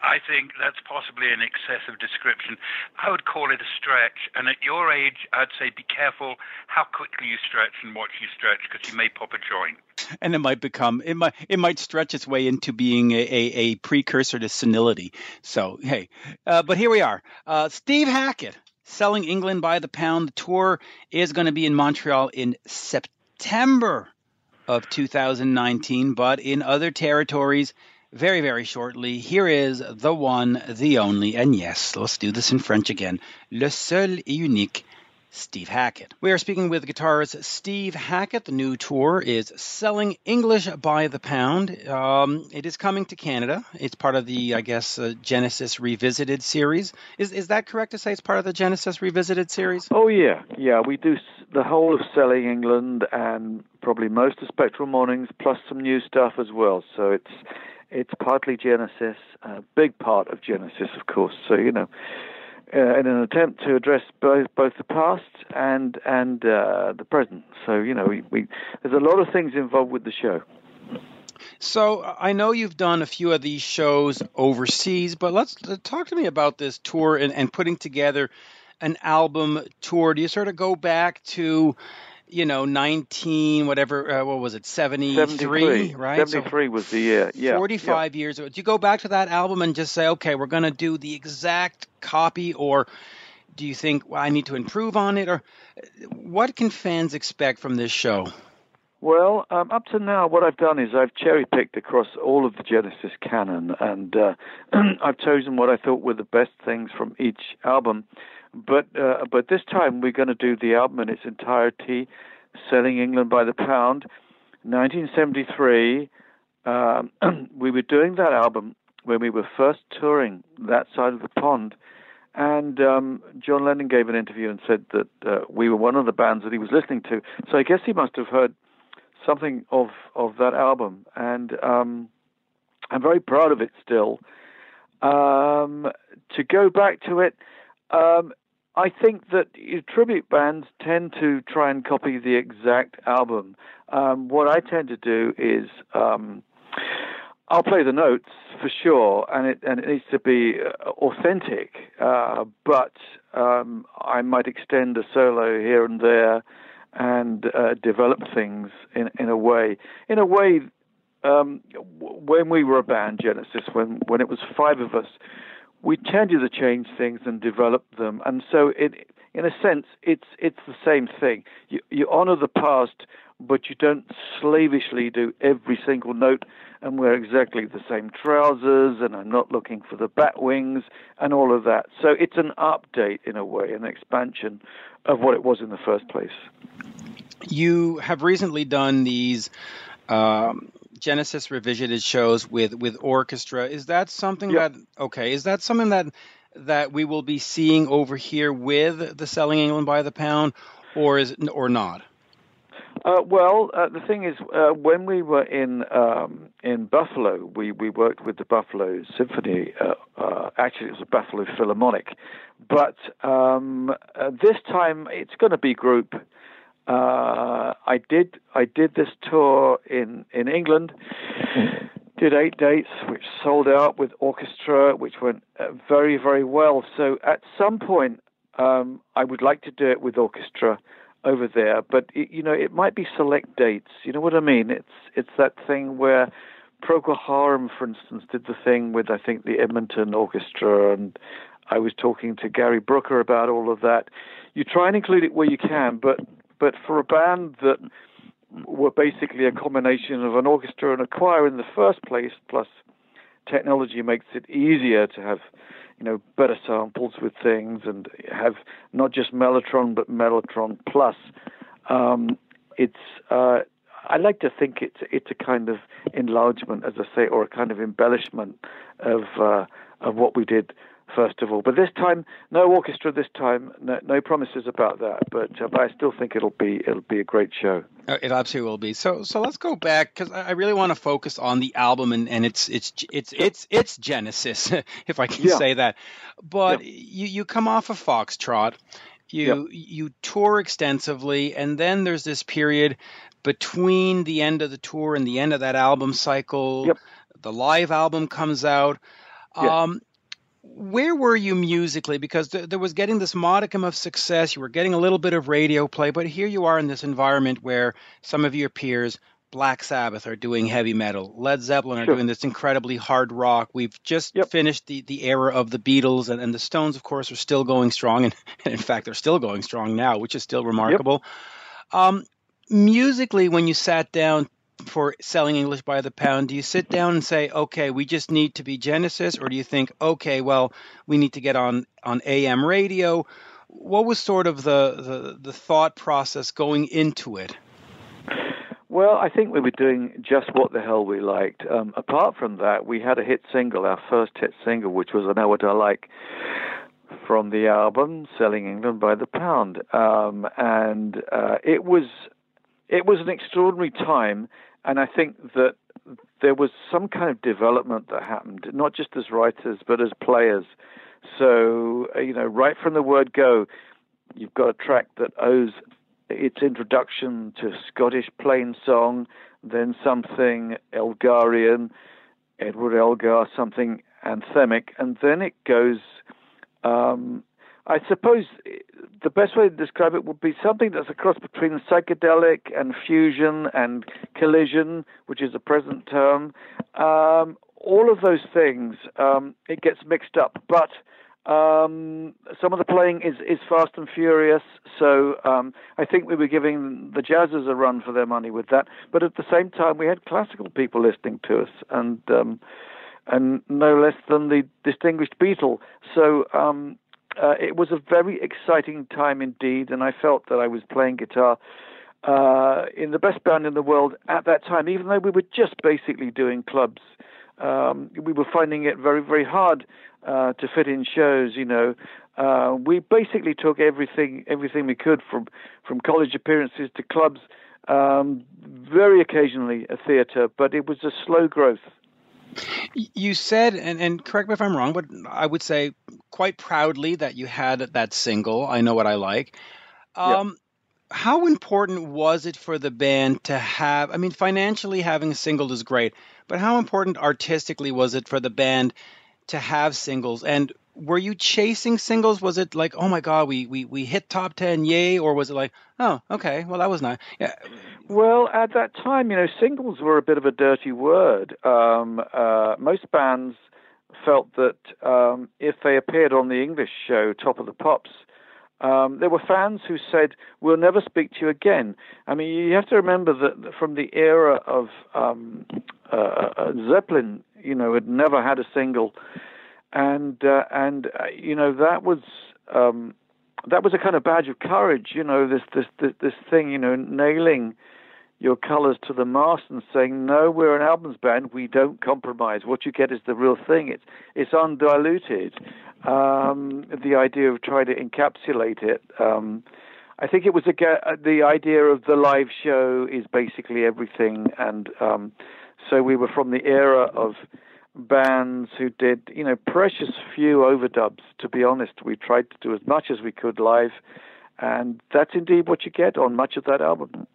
I think that's possibly an excessive description. I would call it a stretch. And at your age, I'd say be careful how quickly you stretch and what you stretch because you may pop a joint. and it might become it might it might stretch its way into being a, a, a precursor to senility. So hey, uh, but here we are. Uh, Steve Hackett selling England by the pound. The tour is going to be in Montreal in September of 2019, but in other territories very very shortly. Here is the one, the only, and yes, let's do this in French again. Le seul et unique. Steve Hackett. We are speaking with guitarist Steve Hackett. The new tour is Selling English by the Pound. Um, it is coming to Canada. It's part of the, I guess, uh, Genesis Revisited series. Is is that correct to say it's part of the Genesis Revisited series? Oh yeah, yeah. We do the whole of Selling England and probably most of Spectral Mornings, plus some new stuff as well. So it's It's partly Genesis, a big part of Genesis, of course. So you know, uh, in an attempt to address both both the past and and uh, the present. So you know, we, we there's a lot of things involved with the show. So I know you've done a few of these shows overseas, but let's talk to me about this tour and, and putting together an album tour. Do you sort of go back to you know, 19, whatever, uh, what was it, 73, 73 right? 73 so was the year, yeah. 45 yeah. years ago. Do you go back to that album and just say, okay, we're going to do the exact copy, or do you think well, I need to improve on it, or what can fans expect from this show? Well, um, up to now, what I've done is I've cherry picked across all of the Genesis canon, and uh, I've chosen what I thought were the best things from each album but uh, but this time we're going to do the album in its entirety, selling England by the pound. 1973, um, we were doing that album when we were first touring that side of the pond, and um, John Lennon gave an interview and said that uh, we were one of the bands that he was listening to. So I guess he must have heard something of of that album, and um, I'm very proud of it still. Um, to go back to it, um, I think that tribute bands tend to try and copy the exact album. Um, what I tend to do is um, I'll play the notes for sure, and it and it needs to be uh, authentic. Uh, but um, I might extend a solo here and there, and uh, develop things in in a way in a way. Um, when we were a band, Genesis, when when it was five of us, we tended to change things and develop them. And so, it, in a sense, it's it's the same thing. You, you honor the past, but you don't slavishly do every single note and wear exactly the same trousers. And I'm not looking for the bat wings and all of that. So it's an update in a way, an expansion of what it was in the first place. You have recently done these um, Genesis revisited shows with with orchestra. Is that something yep. that okay? Is that something that that we will be seeing over here with the Selling England by the Pound, or is it, or not? Uh, well, uh, the thing is, uh, when we were in um, in Buffalo, we, we worked with the Buffalo Symphony. Uh, uh, actually, it was a Buffalo Philharmonic, but um, uh, this time it's going to be group uh, I did I did this tour in in England. Did eight dates, which sold out with orchestra, which went uh, very very well. So at some point, um, I would like to do it with orchestra over there, but it, you know it might be select dates. You know what I mean? It's it's that thing where Procol Harum, for instance, did the thing with I think the Edmonton Orchestra, and I was talking to Gary Brooker about all of that. You try and include it where you can, but but for a band that were basically a combination of an orchestra and a choir in the first place, plus technology makes it easier to have, you know, better samples with things and have not just Mellotron but Mellotron Plus. Um, it's uh, I like to think it's it's a kind of enlargement, as I say, or a kind of embellishment of uh, of what we did first of all. But this time, no orchestra. This time, no, no promises about that. But uh, but I still think it'll be it'll be a great show. Uh, it absolutely will be. So so let's go back because I really want to focus on the album and, and it's it's it's it's it's Genesis, if I can yeah. say that. But yeah. you you come off of Foxtrot. You yep. you tour extensively, and then there's this period between the end of the tour and the end of that album cycle. Yep. The live album comes out. Um, where were you musically? Because th- there was getting this modicum of success. You were getting a little bit of radio play, but here you are in this environment where some of your peers, Black Sabbath, are doing heavy metal. Led Zeppelin are doing this incredibly hard rock. We've just yep. finished the, the era of the Beatles, and, and the Stones, of course, are still going strong. And, and in fact, they're still going strong now, which is still remarkable. Yep. Um, musically, when you sat down for selling English by the pound, do you sit down and say, okay, we just need to be Genesis, or do you think, okay, well, we need to get on on AM radio? What was sort of the the, the thought process going into it? Well, I think we were doing just what the hell we liked. Um, apart from that, we had a hit single, our first hit single, which was "I Know What I Like." From the album "Selling England by the Pound," um, and uh, it was it was an extraordinary time, and I think that there was some kind of development that happened, not just as writers but as players. So uh, you know, right from the word go, you've got a track that owes its introduction to Scottish plain song, then something Elgarian, Edward Elgar, something anthemic, and then it goes. Um, I suppose the best way to describe it would be something that's a cross between psychedelic and fusion and collision, which is a present term. Um, all of those things, um, it gets mixed up, but um, some of the playing is, is fast and furious, so um, I think we were giving the jazzers a run for their money with that. But at the same time, we had classical people listening to us, and um, and no less than the distinguished Beatle. So um, uh, it was a very exciting time indeed, and I felt that I was playing guitar. Uh, in the best band in the world at that time, even though we were just basically doing clubs, um, we were finding it very, very hard uh, to fit in shows. You know, uh, we basically took everything everything we could from from college appearances to clubs, um, very occasionally a theatre, but it was a slow growth. You said, and, and correct me if I'm wrong, but I would say quite proudly that you had that single. I know what I like. Um, How important was it for the band to have? I mean, financially having a single is great, but how important artistically was it for the band to have singles? And were you chasing singles? Was it like, oh my god, we we we hit top ten, yay? Or was it like, oh, okay, well that was nice. Yeah. Well, at that time, you know, singles were a bit of a dirty word. Um, uh, most bands felt that um, if they appeared on the English show Top of the Pops, um, there were fans who said, "We'll never speak to you again." I mean, you have to remember that from the era of um, uh, uh, Zeppelin, you know, had never had a single, and uh, and uh, you know that was um, that was a kind of badge of courage. You know, this this this, this thing, you know, nailing your colors to the mast and saying, "No, we're an albums band. We don't compromise. What you get is the real thing. It's it's undiluted." Um, the idea of trying to encapsulate it. Um, I think it was a, the idea of the live show is basically everything, and um, so we were from the era of bands who did, you know, precious few overdubs. To be honest, we tried to do as much as we could live, and that's indeed what you get on much of that album.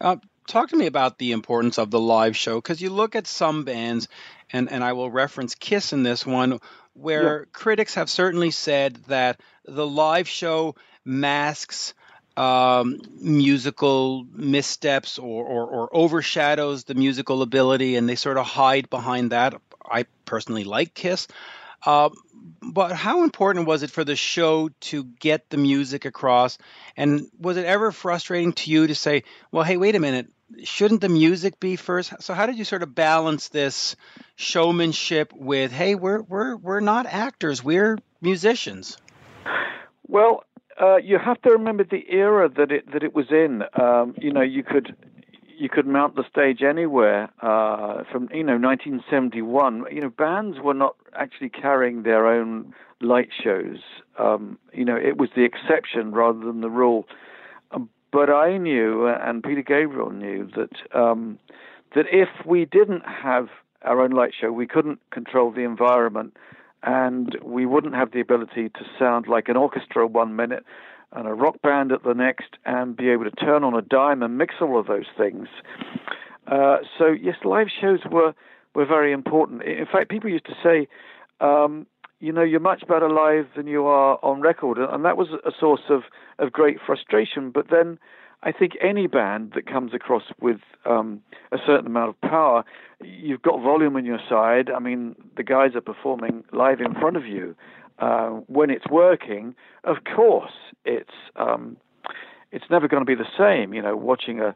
Uh, talk to me about the importance of the live show because you look at some bands, and, and I will reference Kiss in this one, where yeah. critics have certainly said that the live show masks um, musical missteps or, or, or, overshadows the musical ability, and they sort of hide behind that. I personally like Kiss. Uh, but how important was it for the show to get the music across? And was it ever frustrating to you to say, well, hey, wait a minute, shouldn't the music be first? So how did you sort of balance this showmanship with, hey, we're we're we're not actors, we're musicians? Well, uh, you have to remember the era that it that it was in. Um, you know, you could you could mount the stage anywhere uh, from you know 1971. You know, bands were not actually carrying their own light shows. Um, you know, it was the exception rather than the rule. Um, but I knew, uh, and Peter Gabriel knew that um, that if we didn't have our own light show, we couldn't control the environment, and we wouldn't have the ability to sound like an orchestra one minute and a rock band at the next and be able to turn on a dime and mix all of those things. Uh, so yes, live shows were were very important. In fact, people used to say, um, you know, you're much better live than you are on record, and that was a source of of great frustration. But then. I think any band that comes across with um, a certain amount of power, you've got volume on your side. I mean, the guys are performing live in front of you, uh, when it's working, of course, it's um, it's never going to be the same. You know, watching a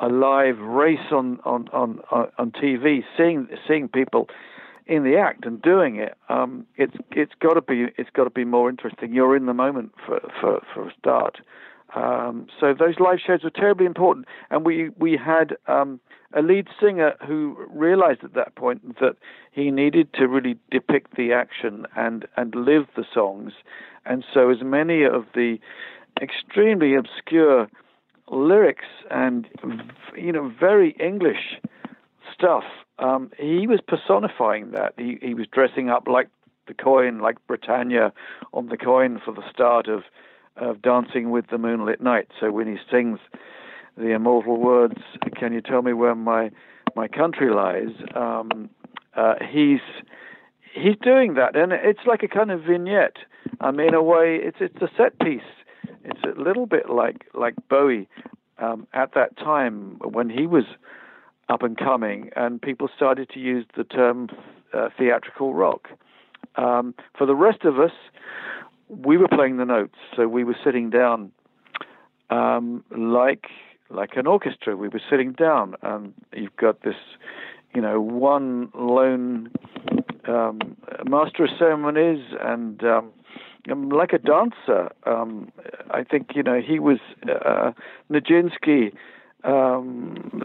a live race on on on on TV, seeing seeing people in the act and doing it, um, it's it's got to be it's got to be more interesting. You're in the moment for for for a start. Um, so those live shows were terribly important, and we we had um, a lead singer who realized at that point that he needed to really depict the action and and live the songs, and so as many of the extremely obscure lyrics and you know very English stuff. Um, he was personifying that. He he was dressing up like the coin, like Britannia on the coin for the start of of Dancing with the Moonlit Knight. So when he sings the immortal words, "Can you tell me where my my country lies?" Um, uh, he's he's doing that, and it's like a kind of vignette. I mean, in a way, it's it's a set piece. It's a little bit like like Bowie um, at that time when he was up and coming, and people started to use the term uh, theatrical rock. Um, for the rest of us, we were playing the notes, so we were sitting down um, like like an orchestra. We were sitting down, and you've got this, you know, one lone um, master of ceremonies, and um, um like a dancer. Um, I think you know he was uh, Nijinsky. Um,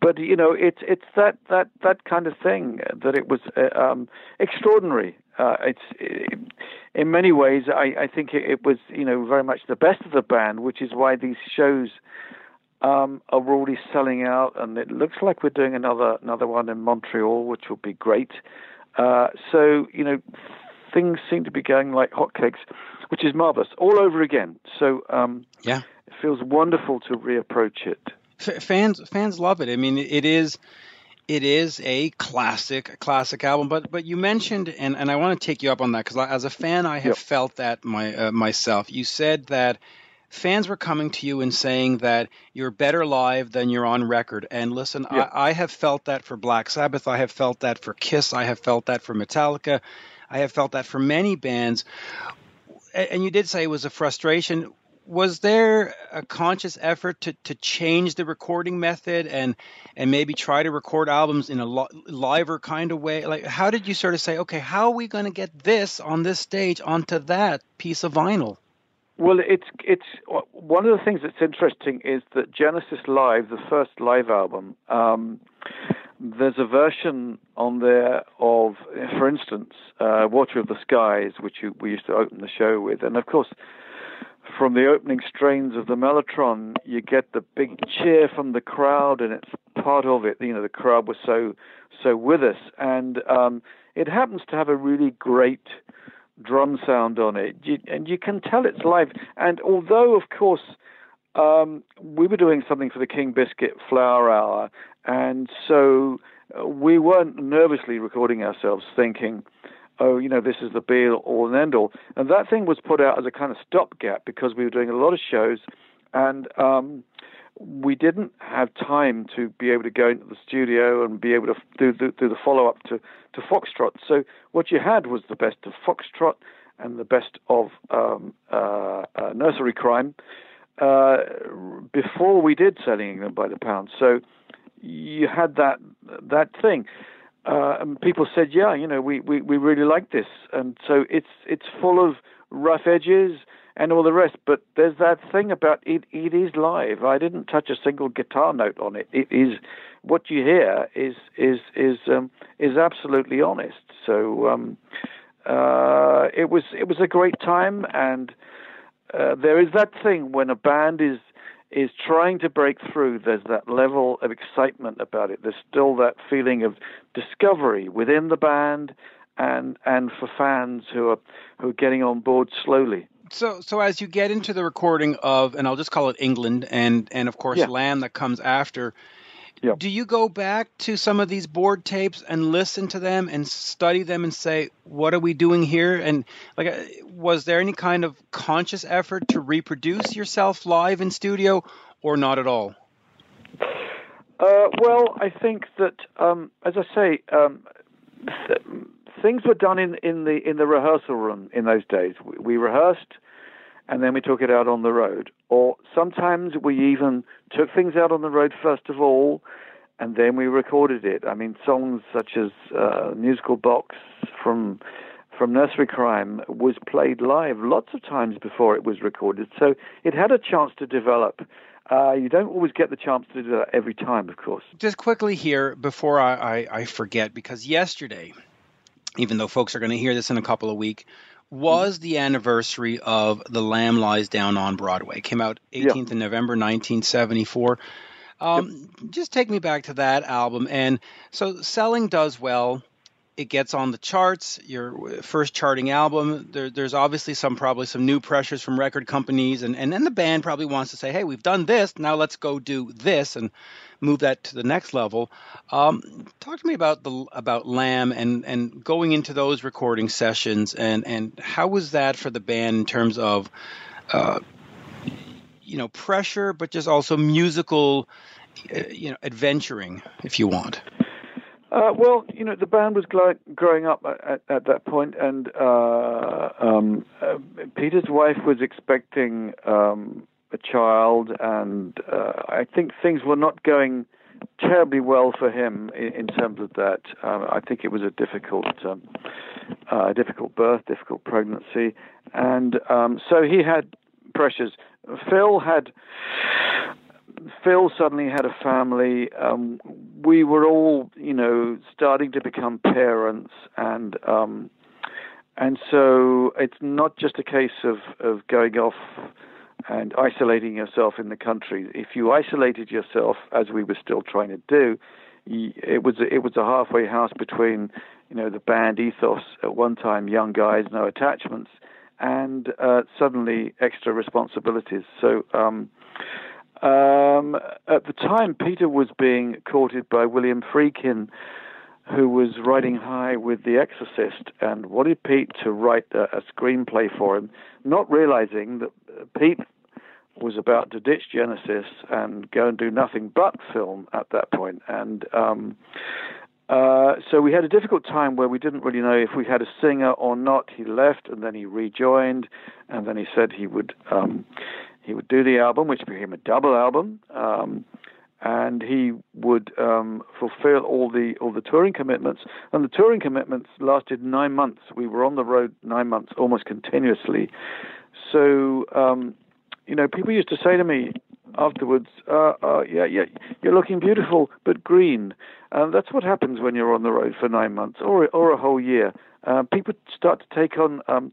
but you know, it's it's that that that kind of thing that it was uh, um, extraordinary. Uh, it's it, in many ways, I, I think it, it, was you know very much the best of the band, which is why these shows um, are already selling out, and it looks like we're doing another another one in Montreal, which will be great. Uh, so you know, things seem to be going like hotcakes, which is marvelous all over again. So um, yeah, it feels wonderful to reapproach it. F- fans fans love it. I mean, it is it is a classic classic album but but you mentioned and and I want to take you up on that cuz as a fan I have yep. felt that my uh, myself. You said that fans were coming to you and saying that you're better live than you're on record. And listen yep. I, I have felt that for Black Sabbath. I have felt that for Kiss. I have felt that for Metallica. I have felt that for many bands. And you did say it was a frustration was there a conscious effort to, to change the recording method and and maybe try to record albums in a li- liver kind of way? Like how did you sort of say okay how are we going to get this on this stage onto that piece of vinyl? Well it's it's one of the things that's interesting is that genesis live the first live album um, there's a version on there of for instance uh, Watcher of the Skies which we used to open the show with. And of course from the opening strains of the Mellotron, you get the big cheer from the crowd, and it's part of it. You know, the crowd was so so with us, and um, it happens to have a really great drum sound on it, you, and you can tell it's live. And although, of course, um, we were doing something for the King Biscuit Flower Hour, and so uh, we weren't nervously recording ourselves, thinking oh, you know, this is the be all and end all. And that thing was put out as a kind of stopgap because we were doing a lot of shows and um, we didn't have time to be able to go into the studio and be able to do, do, the follow up to, to Foxtrot. So what you had was the best of Foxtrot and the best of um, uh, uh, Nursery Cryme uh, before we did Selling England by the Pound. So you had that that thing uh, and people said, "Yeah, you know, we, we, we really like this," and so it's it's full of rough edges and all the rest. But there's that thing about it. It is live. I didn't touch a single guitar note on it. It is what you hear is is is um, is absolutely honest. So um, uh, it was it was a great time, and uh, there is that thing when a band is is trying to break through. There's that level of excitement about it. There's still that feeling of discovery within the band and and for fans who are who are getting on board slowly. So so as you get into the recording of and I'll just call it England and and of course yeah. Lamb that comes after Yep. Do you go back to some of these board tapes and listen to them and study them and say, what are we doing here? And like, uh, was there any kind of conscious effort to reproduce yourself live in studio, or not at all? Uh, well, I think that, um, as I say, um, th- things were done in, in the in the rehearsal room in those days. We, we rehearsed and then we took it out on the road. Or sometimes we even took things out on the road first of all, and then we recorded it. I mean, songs such as uh, Musical Box from from Nursery Cryme was played live lots of times before it was recorded, so it had a chance to develop. Uh, you don't always get the chance to do that every time, of course. Just quickly here before I, I, I forget, because yesterday, even though folks are going to hear this in a couple of weeks, was the anniversary of The Lamb Lies Down on Broadway. It came out 18th yeah. of November 1974. Um, Just take me back to that album. And so selling does well. It gets on the charts. Your first charting album. There, there's obviously some probably some new pressures from record companies, and and then the band probably wants to say, hey, we've done this. Now let's go do this and move that to the next level. Um, talk to me about the about Lamb and and going into those recording sessions, and and how was that for the band in terms of uh, you know pressure, but just also musical, uh, you know, adventuring, if you want. Uh, well, you know, the band was growing up at, at, that point, and uh, um, uh, Peter's wife was expecting um, a child, and uh, I think things were not going terribly well for him in, in terms of that. Um, I think it was a difficult, um, uh, difficult birth, difficult pregnancy, and um, so he had pressures. Phil had Phil suddenly had a family. Um, we were all, you know, starting to become parents, and um, and so it's not just a case of of going off and isolating yourself in the country. If you isolated yourself, as we were still trying to do, it was it was a halfway house between, you know, the band ethos at one time, young guys, no attachments, and uh, suddenly extra responsibilities. So. Um, um, at the time, Peter was being courted by William Friedkin, who was riding high with The Exorcist, and wanted Pete to write a, a screenplay for him, not realizing that uh, Pete was about to ditch Genesis and go and do nothing but film at that point. And um, uh, so we had a difficult time where we didn't really know if we had a singer or not. He left and then he rejoined, and then he said he would um, he would do the album, which became a double album, um, and he would um, fulfill all the all the touring commitments. And the touring commitments lasted nine months. We were on the road nine months, almost continuously. So, um, you know, people used to say to me afterwards, uh, uh, "Yeah, yeah, you're looking beautiful, but green." And that's what happens when you're on the road for nine months or or a whole year. Uh, people start to take on um,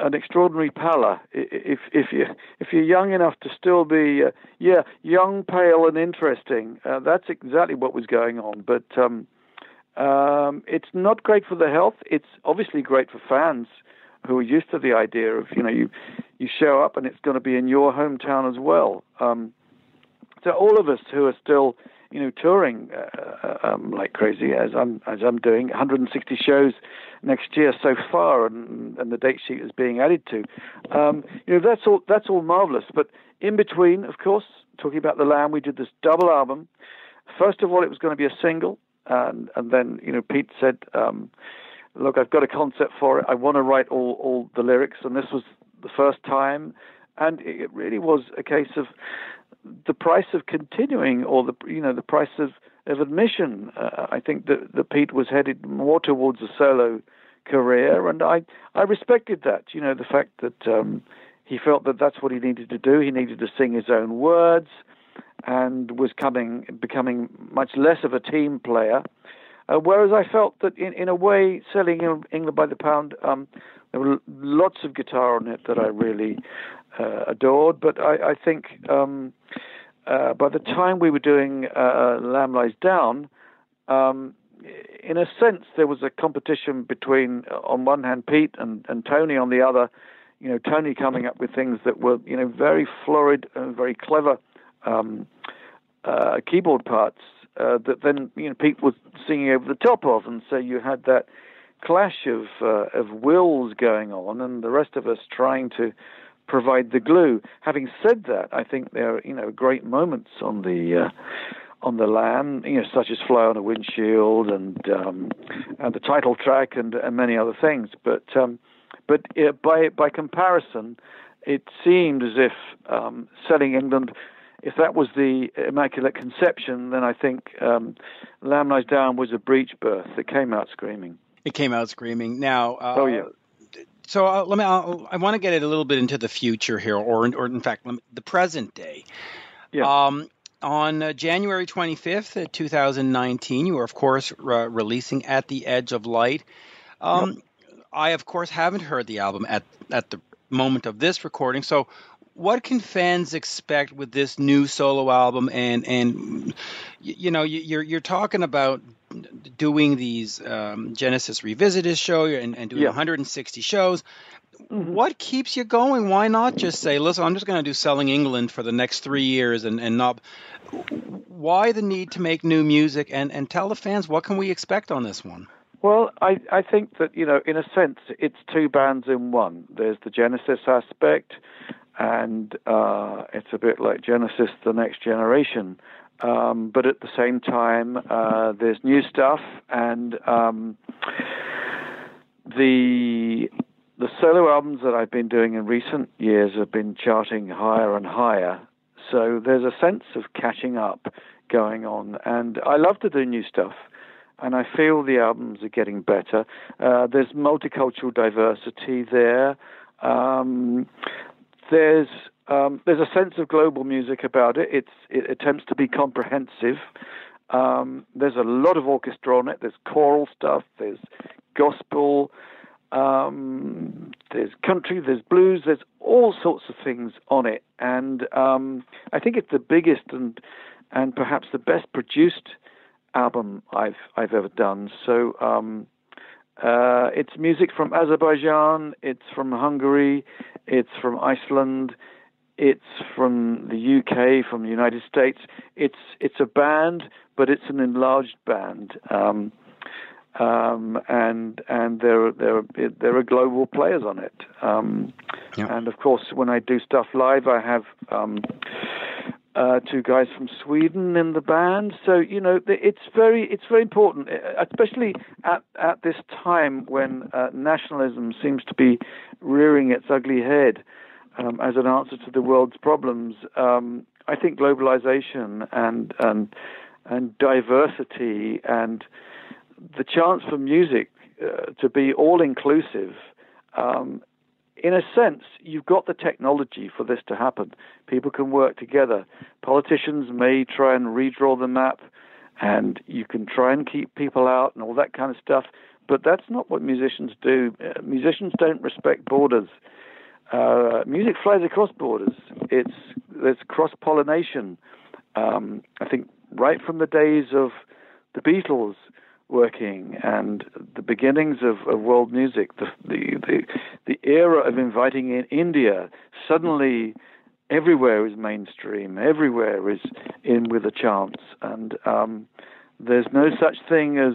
an extraordinary pallor. If if you if you're young enough to still be uh, yeah young, pale, and interesting, uh, that's exactly what was going on. But um, um, it's not great for the health. It's obviously great for fans who are used to the idea of you know you you show up and it's going to be in your hometown as well. Um, so all of us who are still you know, touring uh, uh, um, like crazy as I'm as I'm doing 160 shows next year so far, and, and the date sheet is being added to. Um, you know, that's all that's all marvelous. But in between, of course, talking about the Lamb, we did this double album. First of all, it was going to be a single, and and then you know Pete said. Um, Look, I've got a concept for it. I want to write all, all the lyrics, and this was the first time. And it really was a case of the price of continuing or the you know the price of of admission. Uh, I think that, that Pete was headed more towards a solo career, and I I respected that. You know the fact that um, he felt that that's what he needed to do. He needed to sing his own words, and was coming becoming much less of a team player. Uh, whereas I felt that in, in a way, selling England by the pound, um, there were lots of guitar on it that I really uh, adored. But I, I think um, uh, by the time we were doing uh, Lamb Lies Down, um, in a sense, there was a competition between, uh, on one hand, Pete and, and Tony on the other. You know, Tony coming up with things that were, you know, very florid and very clever um, uh, keyboard parts uh, that then, you know, Pete was singing over the top of, and so you had that clash of uh, of wills going on, and the rest of us trying to provide the glue. Having said that, I think there are you know great moments on the uh, on the Lamb, you know, such as "Fly on a Windshield" and um, and the title track and, and many other things. But um, but uh, by by comparison, it seemed as if um, selling England. If that was the Immaculate Conception, then I think um, Lamb Lies Down was a breech birth. that came out screaming. It came out screaming. Now, uh, oh yeah so uh, let me. Uh, I want to get it a little bit into the future here, or or in fact, me, the present day. Yeah. Um, on uh, January 25th, uh, 2019, you are of course re- releasing "At the Edge of Light." Um, yep. I of course haven't heard the album at at the moment of this recording. So, what can fans expect with this new solo album? And and you know, you're you're talking about doing these um, Genesis Revisited show and, and doing Yeah. 160 shows. Mm-hmm. What keeps you going? Why not just say, listen, I'm just going to do Selling England for the next three years and, and not. Why the need to make new music and, and tell the fans what can we expect on this one? Well, I, I think that, you know, in a sense, it's two bands in one. There's the Genesis aspect, and uh, it's a bit like Genesis The Next Generation. Um, but at the same time, uh, there's new stuff, and um, the the solo albums that I've been doing in recent years have been charting higher and higher. So there's a sense of catching up going on, and I love to do new stuff and I feel the albums are getting better. Uh, there's multicultural diversity there. Um, there's um, there's a sense of global music about it. It's it attempts to be comprehensive. Um, there's a lot of orchestra on it. There's choral stuff. There's gospel. Um, there's country. There's blues. There's all sorts of things on it, and um, I think it's the biggest and and perhaps the best produced album I've I've ever done. So um, uh, it's music from Azerbaijan, it's from Hungary, it's from Iceland, it's from the UK, from the United States. It's it's a band, but it's an enlarged band. Um, um, and and there there there are global players on it. Um, Yeah. And of course, when I do stuff live, I have um, uh, two guys from Sweden in the band. So you know, it's very it's very important, uh, especially at at this time when uh, nationalism seems to be rearing its ugly head um, as an answer to the world's problems. Um, I think globalization and and and diversity and the chance for music uh, to be all inclusive. Um, in a sense, you've got the technology for this to happen. People can work together. Politicians may try and redraw the map, and you can try and keep people out and all that kind of stuff. But that's not what musicians do. Uh, musicians don't respect borders. Uh, music flies across borders. It's there's cross pollination. Um, I think right from the days of the Beatles working and the beginnings of, of world music, the, the the the era of inviting in India, suddenly everywhere is mainstream. Everywhere is in with a chance, and um, there's no such thing as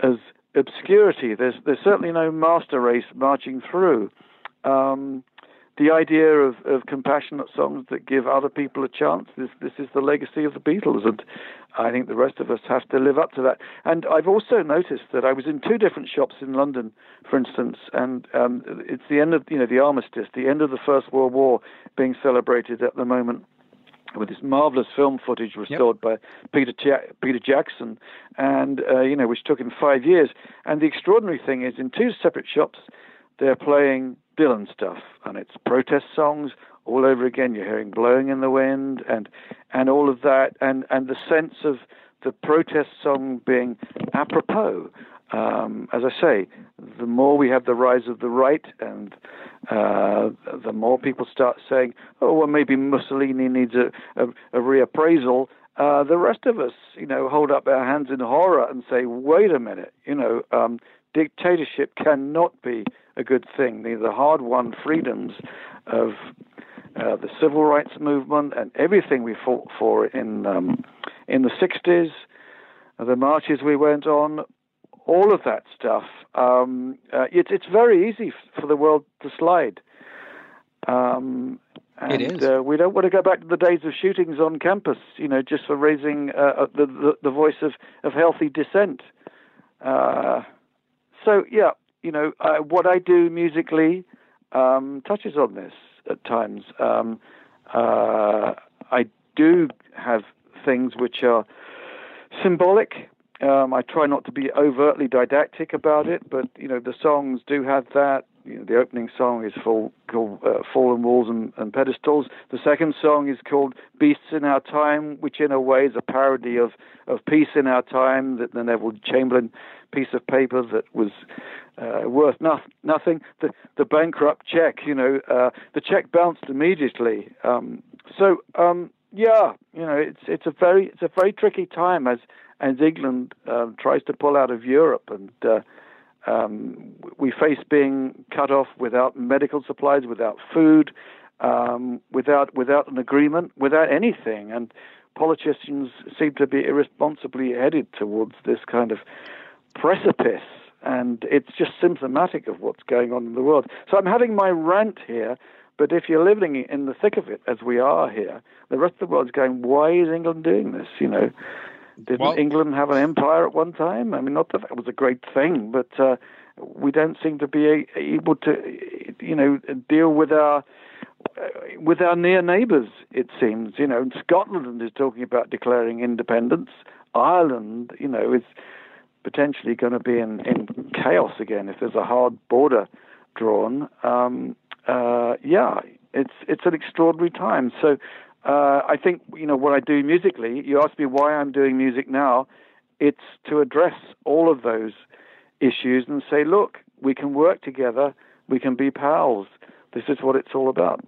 as obscurity. There's there's certainly no master race marching through. Um, the idea of, of compassionate songs that give other people a chance. This this is the legacy of the Beatles, and I think the rest of us have to live up to that. And I've also noticed that I was in two different shops in London, for instance, and um, it's the end of you know the armistice, the end of the First World War being celebrated at the moment with this marvelous film footage restored by Peter ja- Peter Jackson, and uh, you know which took him five years. And the extraordinary thing is, in two separate shops, they're playing Dylan stuff, and it's protest songs all over again. You're hearing "Blowing in the Wind" and and all of that, and and the sense of the protest song being apropos. Um, as I say, the more we have the rise of the right, and uh, the more people start saying, "Oh, well, maybe Mussolini needs a, a, a reappraisal." Uh, the rest of us, you know, hold up our hands in horror and say, "Wait a minute, you know, um, dictatorship cannot be a good thing. The, the hard-won freedoms of uh, the civil rights movement and everything we fought for in um, in the '60s, the marches we went on, all of that stuff. Um, uh, it's it's very easy for the world to slide. Um, and, It is. Uh, we don't want to go back to the days of shootings on campus, you know, just for raising uh, the, the the voice of of healthy dissent. Uh, so yeah, you know, what I do musically um, touches on this at times. Um, uh, I do have things which are symbolic. Um, I try not to be overtly didactic about it, but you know, the songs do have that. you know, the opening song is full, called uh, Fallen Walls and, and, Pedestals. The second song is called Beasts in Our Time, which in a way is a parody of, of Peace in Our Time, that the Neville Chamberlain piece of paper that was uh, worth no- nothing. The, the bankrupt check, you know, uh, the check bounced immediately. Um, so, um, yeah, you know, it's it's a very it's a very tricky time as as England um, tries to pull out of Europe, and uh, um, we face being cut off without medical supplies, without food, um, without without an agreement, without anything, and politicians seem to be irresponsibly headed towards this kind of precipice. And it's just symptomatic of what's going on in the world. So I'm having my rant here, but if you're living in the thick of it, as we are here, the rest of the world's going, why is England doing this? You know, didn't well, England have an empire at one time? I mean, not that it was a great thing, but uh, we don't seem to be able to, you know, deal with our with our near neighbours. It seems, you know, Scotland is talking about declaring independence. Ireland, you know, is potentially going to be in, in chaos again if there's a hard border drawn. Um, uh, yeah, it's it's an extraordinary time. So uh, I think you know what I do musically. You ask me why I'm doing music now. It's to address all of those issues and say, look, we can work together. We can be pals. This is what it's all about.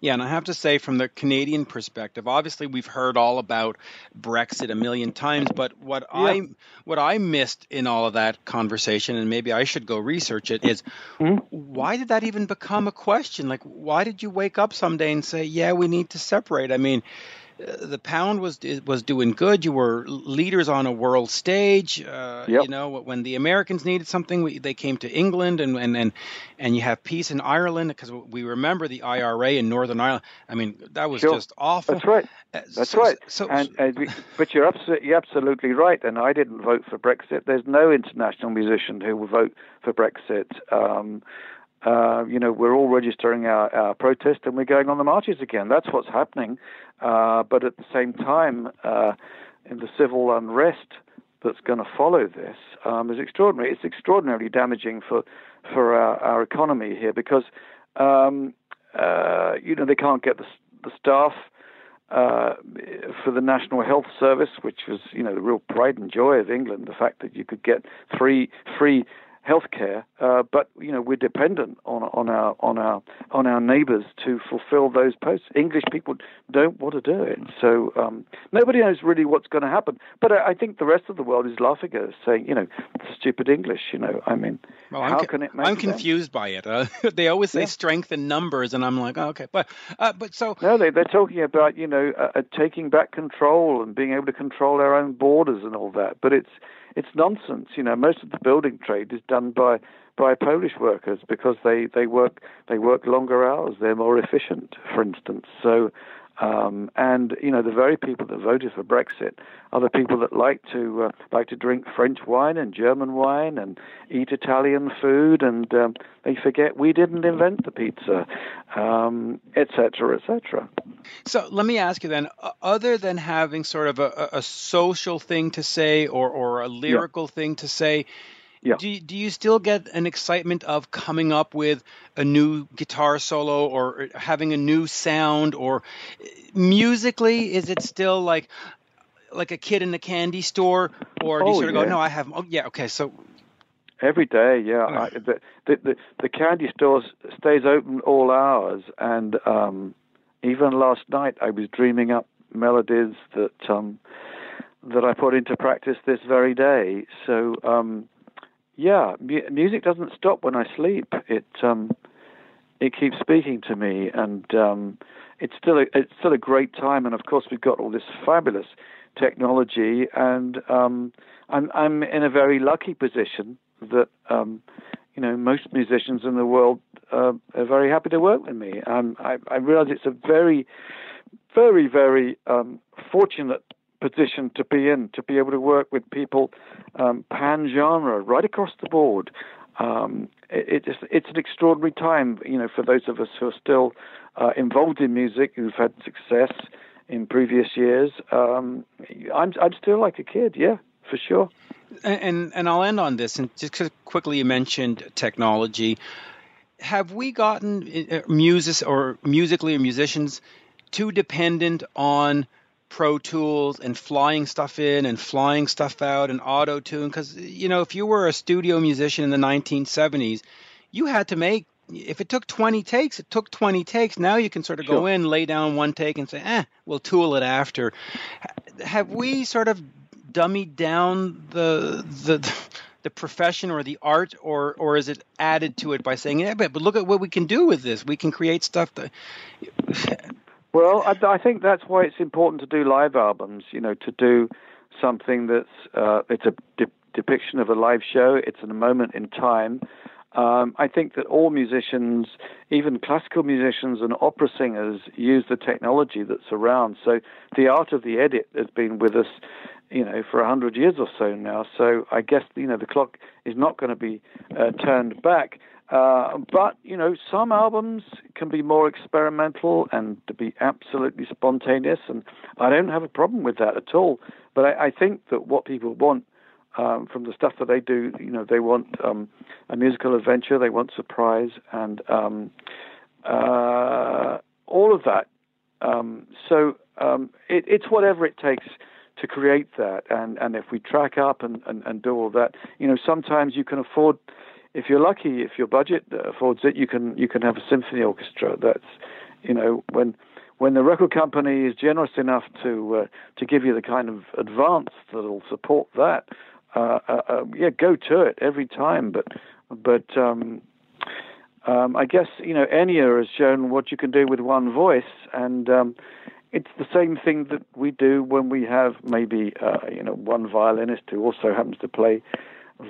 Yeah, and I have to say, from the Canadian perspective, obviously we've heard all about Brexit a million times, but what yeah. I what I missed in all of that conversation, and maybe I should go research it, is mm-hmm. why did that even become a question? Like, why did you wake up someday and say, "Yeah, we need to separate"? I mean, the pound was was doing good. You were leaders on a world stage. Uh, yep. You know, when the Americans needed something, we, they came to England, and and and and you have peace in Ireland because we remember the IRA in Northern Ireland. I mean, that was sure. just awful. That's right. Uh, That's so, right. So, and, uh, but you're absolutely, you're absolutely right. And I didn't vote for Brexit. There's no international musician who will vote for Brexit. Um, uh, you know, we're all registering our, our protest and we're going on the marches again. That's what's happening. Uh, but at the same time, uh, in the civil unrest that's going to follow this um, is extraordinary. It's extraordinarily damaging for for our, our economy here because um, uh, you know they can't get the, the staff. Uh, for the National Health Service, which was, you know, the real pride and joy of England, the fact that you could get free free healthcare, uh, but you know we're dependent on on our on our on our neighbours to fulfil those posts. English people don't want to do it, so um, nobody knows really what's going to happen. But I, I, think the rest of the world is laughing at us, saying, you know, stupid English. You know, I mean, well, how I'm, can it? I'm confused by it. Uh, they always say yeah. strength in numbers, and I'm like, oh, okay, but uh, but so no, they they're talking about you know uh, uh, taking back control and being able to control our own borders and all that, but it's it's nonsense. You know, most of the building trade is done by by Polish workers because they, they work they work longer hours. They're more efficient, for instance. So um, and you know the very people that voted for Brexit are the people that like to uh, like to drink French wine and German wine and eat Italian food, and um, they forget we didn't invent the pizza, etc., um, etc. Et so let me ask you then: other than having sort of a, a social thing to say or or a lyrical yeah. thing to say, yeah. Do, do you still get an excitement of coming up with a new guitar solo or having a new sound? Or musically is it still like like a kid in a candy store? Or do you oh, sort of yeah. go no I have oh yeah okay so every day yeah. I, the, the, the the candy store stays open all hours. And um even last night I was dreaming up melodies that um that I put into practice this very day. So um yeah, mu- music doesn't stop when I sleep. It um, it keeps speaking to me, and um, it's still a, it's still a great time. And of course, we've got all this fabulous technology, and um, I'm I'm in a very lucky position that um, you know most musicians in the world uh, are very happy to work with me. Um, I, I realize it's a very, very, very um, fortunate position to be in, to be able to work with people um, pan genre right across the board. Um, it, it's, it's an extraordinary time, you know, for those of us who are still uh, involved in music, who've had success in previous years. Um, I'm, I'm still like a kid, yeah, for sure. And and I'll end on this, and just quickly, you mentioned technology have we gotten uh, music or musically or musicians too dependent on Pro Tools and flying stuff in and flying stuff out and auto tune? Because you know, if you were a studio musician in the 1970s, you had to make. If it took 20 takes, it took 20 takes. Now you can sort of Sure. go in, lay down one take, and say, "Eh, we'll tool it after." Have we sort of dummied down the the the profession or the art, or or is it added to it by saying, "Yeah, but, but look at what we can do with this. We can create stuff that." Well, I, I think that's why it's important to do live albums. You know, to do something that's uh, it's a de- depiction of a live show. It's a moment in time. Um, I think that all musicians, even classical musicians and opera singers, use the technology that's around. So the art of the edit has been with us, you know, for a hundred years or so now. So I guess you know the clock is not going to be uh, turned back. Uh, but you know, some albums can be more experimental and to be absolutely spontaneous, and I don't have a problem with that at all. But I, I think that what people want um, from the stuff that they do, you know, they want um, a musical adventure, they want surprise, and um, uh, all of that. Um, so um, it, it's whatever it takes to create that, and, and if we track up and, and, and do all that, you know, sometimes you can afford if you're lucky, if your budget affords it, you can you can have a symphony orchestra. That's you know when when the record company is generous enough to uh, to give you the kind of advance that'll support that. Uh, uh, uh, yeah, go to it every time. But but um, um, I guess you know Enya has shown what you can do with one voice, and um, it's the same thing that we do when we have maybe uh, you know one violinist who also happens to play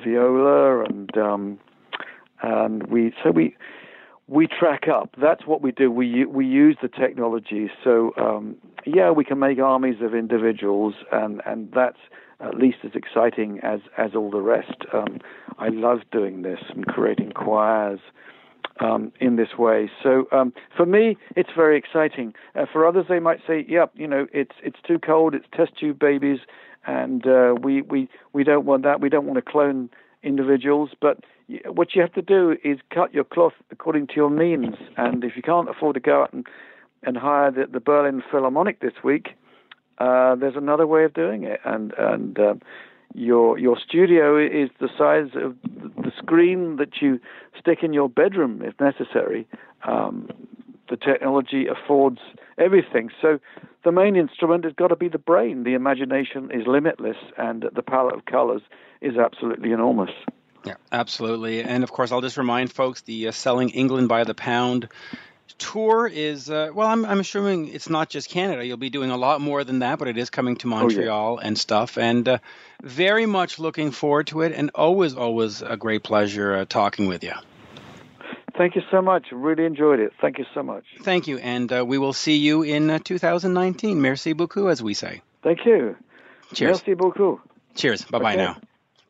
viola and um, and we so we we track up. That's what we do. We we use the technology. So um, yeah, we can make armies of individuals, and and that's at least as exciting as as all the rest. Um, I love doing this and creating choirs. Um, in this way, so um, for me, it's very exciting. Uh, for others, they might say, "Yep, you know, it's it's too cold. It's test tube babies, and uh, we we we don't want that. We don't want to clone individuals, but what you have to do is cut your cloth according to your means. And if you can't afford to go out and, and hire the, the Berlin Philharmonic this week, uh, there's another way of doing it. And and um, your your studio is the size of the screen that you stick in your bedroom, if necessary. Um, the technology affords everything. So the main instrument has got to be the brain. The imagination is limitless, and the palette of colors is absolutely enormous. Yeah, absolutely. And of course, I'll just remind folks the uh, Selling England by the Pound tour is, uh, well, I'm, I'm assuming it's not just Canada. You'll be doing a lot more than that, but it is coming to Montreal and stuff. And uh, very much looking forward to it. And always, always a great pleasure uh, talking with you. Thank you so much. Really enjoyed it. Thank you so much. Thank you. And uh, we will see you in uh, 2019. Merci beaucoup, as we say. Thank you. Cheers. Merci beaucoup. Cheers. Bye bye Okay. now.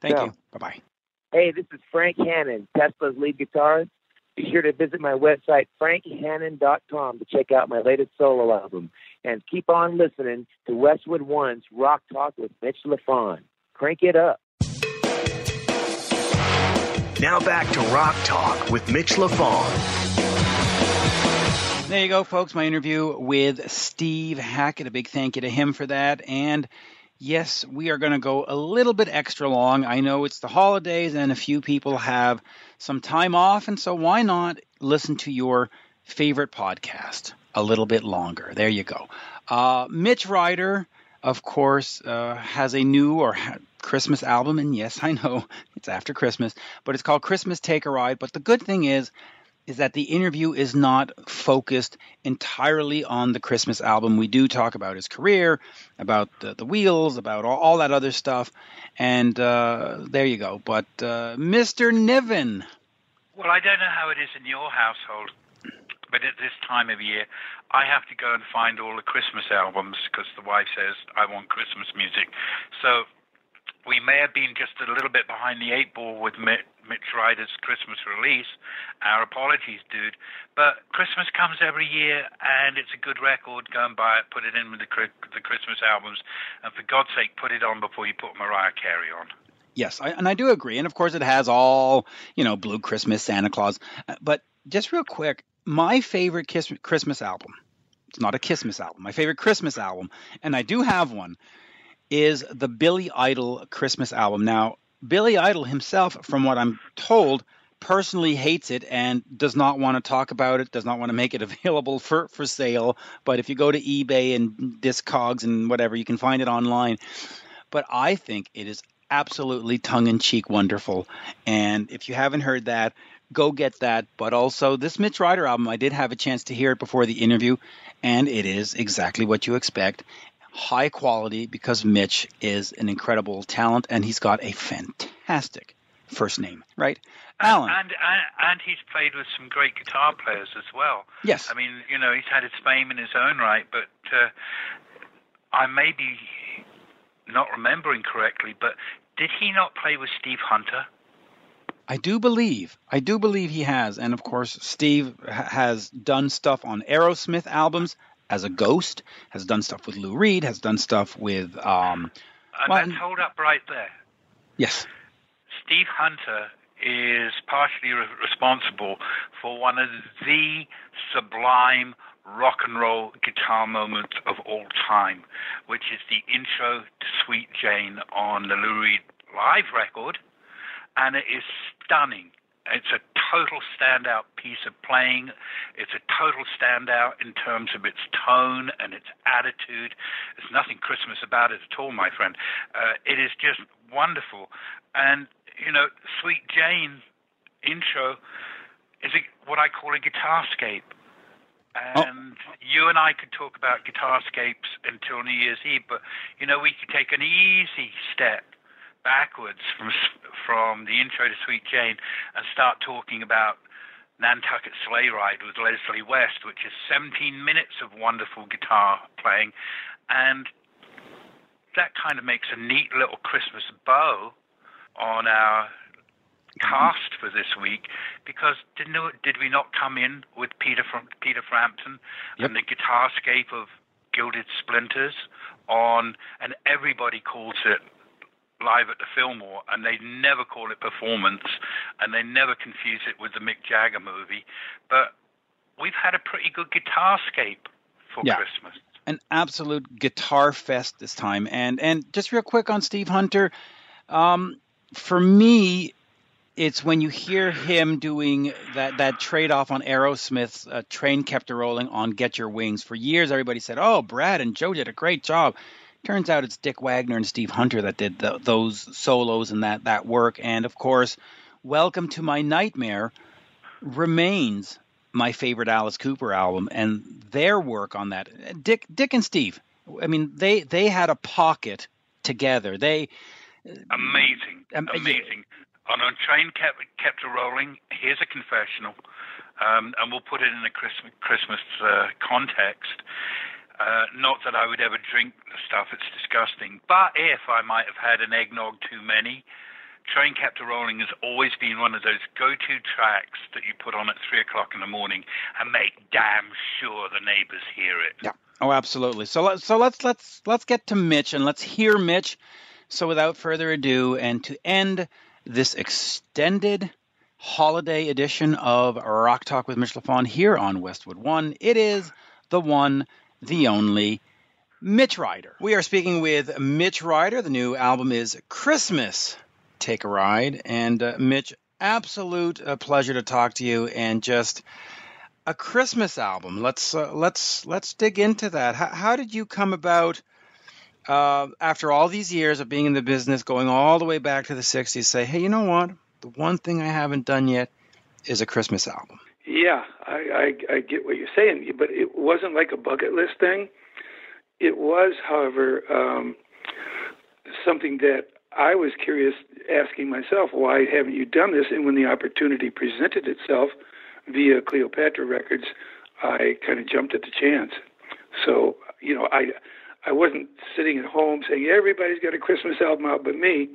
Thank Ciao. you. Bye bye. Hey, this is Frank Hannon, Tesla's lead guitarist. Be sure to visit my website, frankhannon.com, to check out my latest solo album. And keep on listening to Westwood One's Rock Talk with Mitch LaFon. Crank it up. Now back to Rock Talk with Mitch LaFon. There you go, folks. My interview with Steve Hackett. A big thank you to him for that. And yes, we are going to go a little bit extra long. I know it's the holidays and a few people have some time off. And so why not listen to your favorite podcast a little bit longer? There you go. Uh, Mitch Ryder, of course, uh, has a new or ha- Christmas album. And yes, I know it's after Christmas, but it's called Christmas Take a Ride. But the good thing is, is that the interview is not focused entirely on the Christmas album. We do talk about his career, about the, the wheels, about all, all that other stuff, and uh, there you go. But uh, Mr. Niven, Well, I don't know how it is in your household, but at this time of year, I have to go and find all the Christmas albums because the wife says I want Christmas music. So we may have been just a little bit behind the eight ball with Mitch Ryder's Christmas release. Our apologies, dude. But Christmas comes every year, and it's a good record. Go and buy it, put it in with the, Christmas albums, and for God's sake, put it on before you put Mariah Carey on. yes, I, and I do agree. And of course, it has all you know, Blue Christmas, Santa Claus, uh, but just real quick, my favorite Christmas album. It's not a Christmas album. My favorite Christmas album, and I do have one, is the Billy Idol Christmas album. Now, Billy Idol himself, from what I'm told, personally hates it and does not want to talk about it, does not want to make it available for, for sale. But if you go to eBay and Discogs and whatever, you can find it online. But I think it is absolutely tongue in cheek wonderful. And if you haven't heard that, go get that. But also, this Mitch Ryder album, I did have a chance to hear it before the interview, and it is exactly what you expect. High quality because Mitch is an incredible talent and he's got a fantastic first name, right? Alan. And, and and he's played with some great guitar players as well. Yes. I mean, you know, he's had his fame in his own right, but uh, I may be not remembering correctly, but did he not play with Steve Hunter? I do believe, I do believe he has, and of course, Steve has done stuff on Aerosmith albums as a ghost, has done stuff with Lou Reed, has done stuff with. Um, And well, that's hold up right there. yes, Steve Hunter is partially re- responsible for one of the sublime rock and roll guitar moments of all time, which is the intro to Sweet Jane on the Lou Reed live record, and it is stunning. It's a total standout piece of playing. It's a total standout in terms of its tone and its attitude. There's nothing Christmas about it at all, my friend. Uh, it is just wonderful. And, you know, Sweet Jane intro is a, what I call a guitarscape. And you and I could talk about guitarscapes until New Year's Eve, but, you know, we could take an easy step backwards from from the intro to Sweet Jane and start talking about Nantucket Sleigh Ride with Leslie West, which is 17 minutes of wonderful guitar playing, and that kind of makes a neat little Christmas bow on our mm-hmm. cast for this week because didn't did we not come in with Peter from Peter Frampton Yep. and the guitarscape of Gilded Splinters on and everybody calls it live at the Fillmore and they never call it performance and they never confuse it with the Mick Jagger movie but we've had a pretty good guitarscape for Yeah. Christmas an absolute guitar fest this time. And and just real quick on Steve Hunter, um, for me, it's when you hear him doing that that trade off on Aerosmith's uh, "Train Kept a Rolling" on "Get Your Wings." For years, everybody said, "Oh, Brad and Joe did a great job." Turns out it's Dick Wagner and Steve Hunter that did the, those solos and that that work. And of course, "Welcome to My Nightmare" remains my favorite Alice Cooper album, and their work on that. Dick, Dick and Steve. I mean, they they had a pocket together. They amazing, Um, amazing. On a train kept kept a rolling. Here's a confessional, um, and we'll put it in a Christmas Christmas uh, context. Uh, not that I would ever drink the stuff; it's disgusting. But if I might have had an eggnog too many, Train a Rolling has always been one of those go-to tracks that you put on at three o'clock in the morning and make damn sure the neighbors hear it. Yeah. Oh, absolutely. So let's so let's let's let's get to Mitch and let's hear Mitch. So without further ado, and to end this extended holiday edition of Rock Talk with Mitch LaFon here on Westwood One, it is the one, the only. Mitch Ryder. We are speaking with Mitch Ryder. The new album is Christmas. Take a ride. And uh, Mitch, absolute uh, pleasure to talk to you and just a Christmas album. Let's uh, let's let's dig into that. How, how did you come about uh, after all these years of being in the business, going all the way back to the '60s? Say, hey, you know what? The one thing I haven't done yet is a Christmas album. Yeah, I, I, I get what you're saying, but it wasn't like a bucket list thing. It was, however, um, something that I was curious, asking myself, why haven't you done this? And when the opportunity presented itself via Cleopatra Records, I kind of jumped at the chance. So, you know, I I wasn't sitting at home saying everybody's got a Christmas album out but me.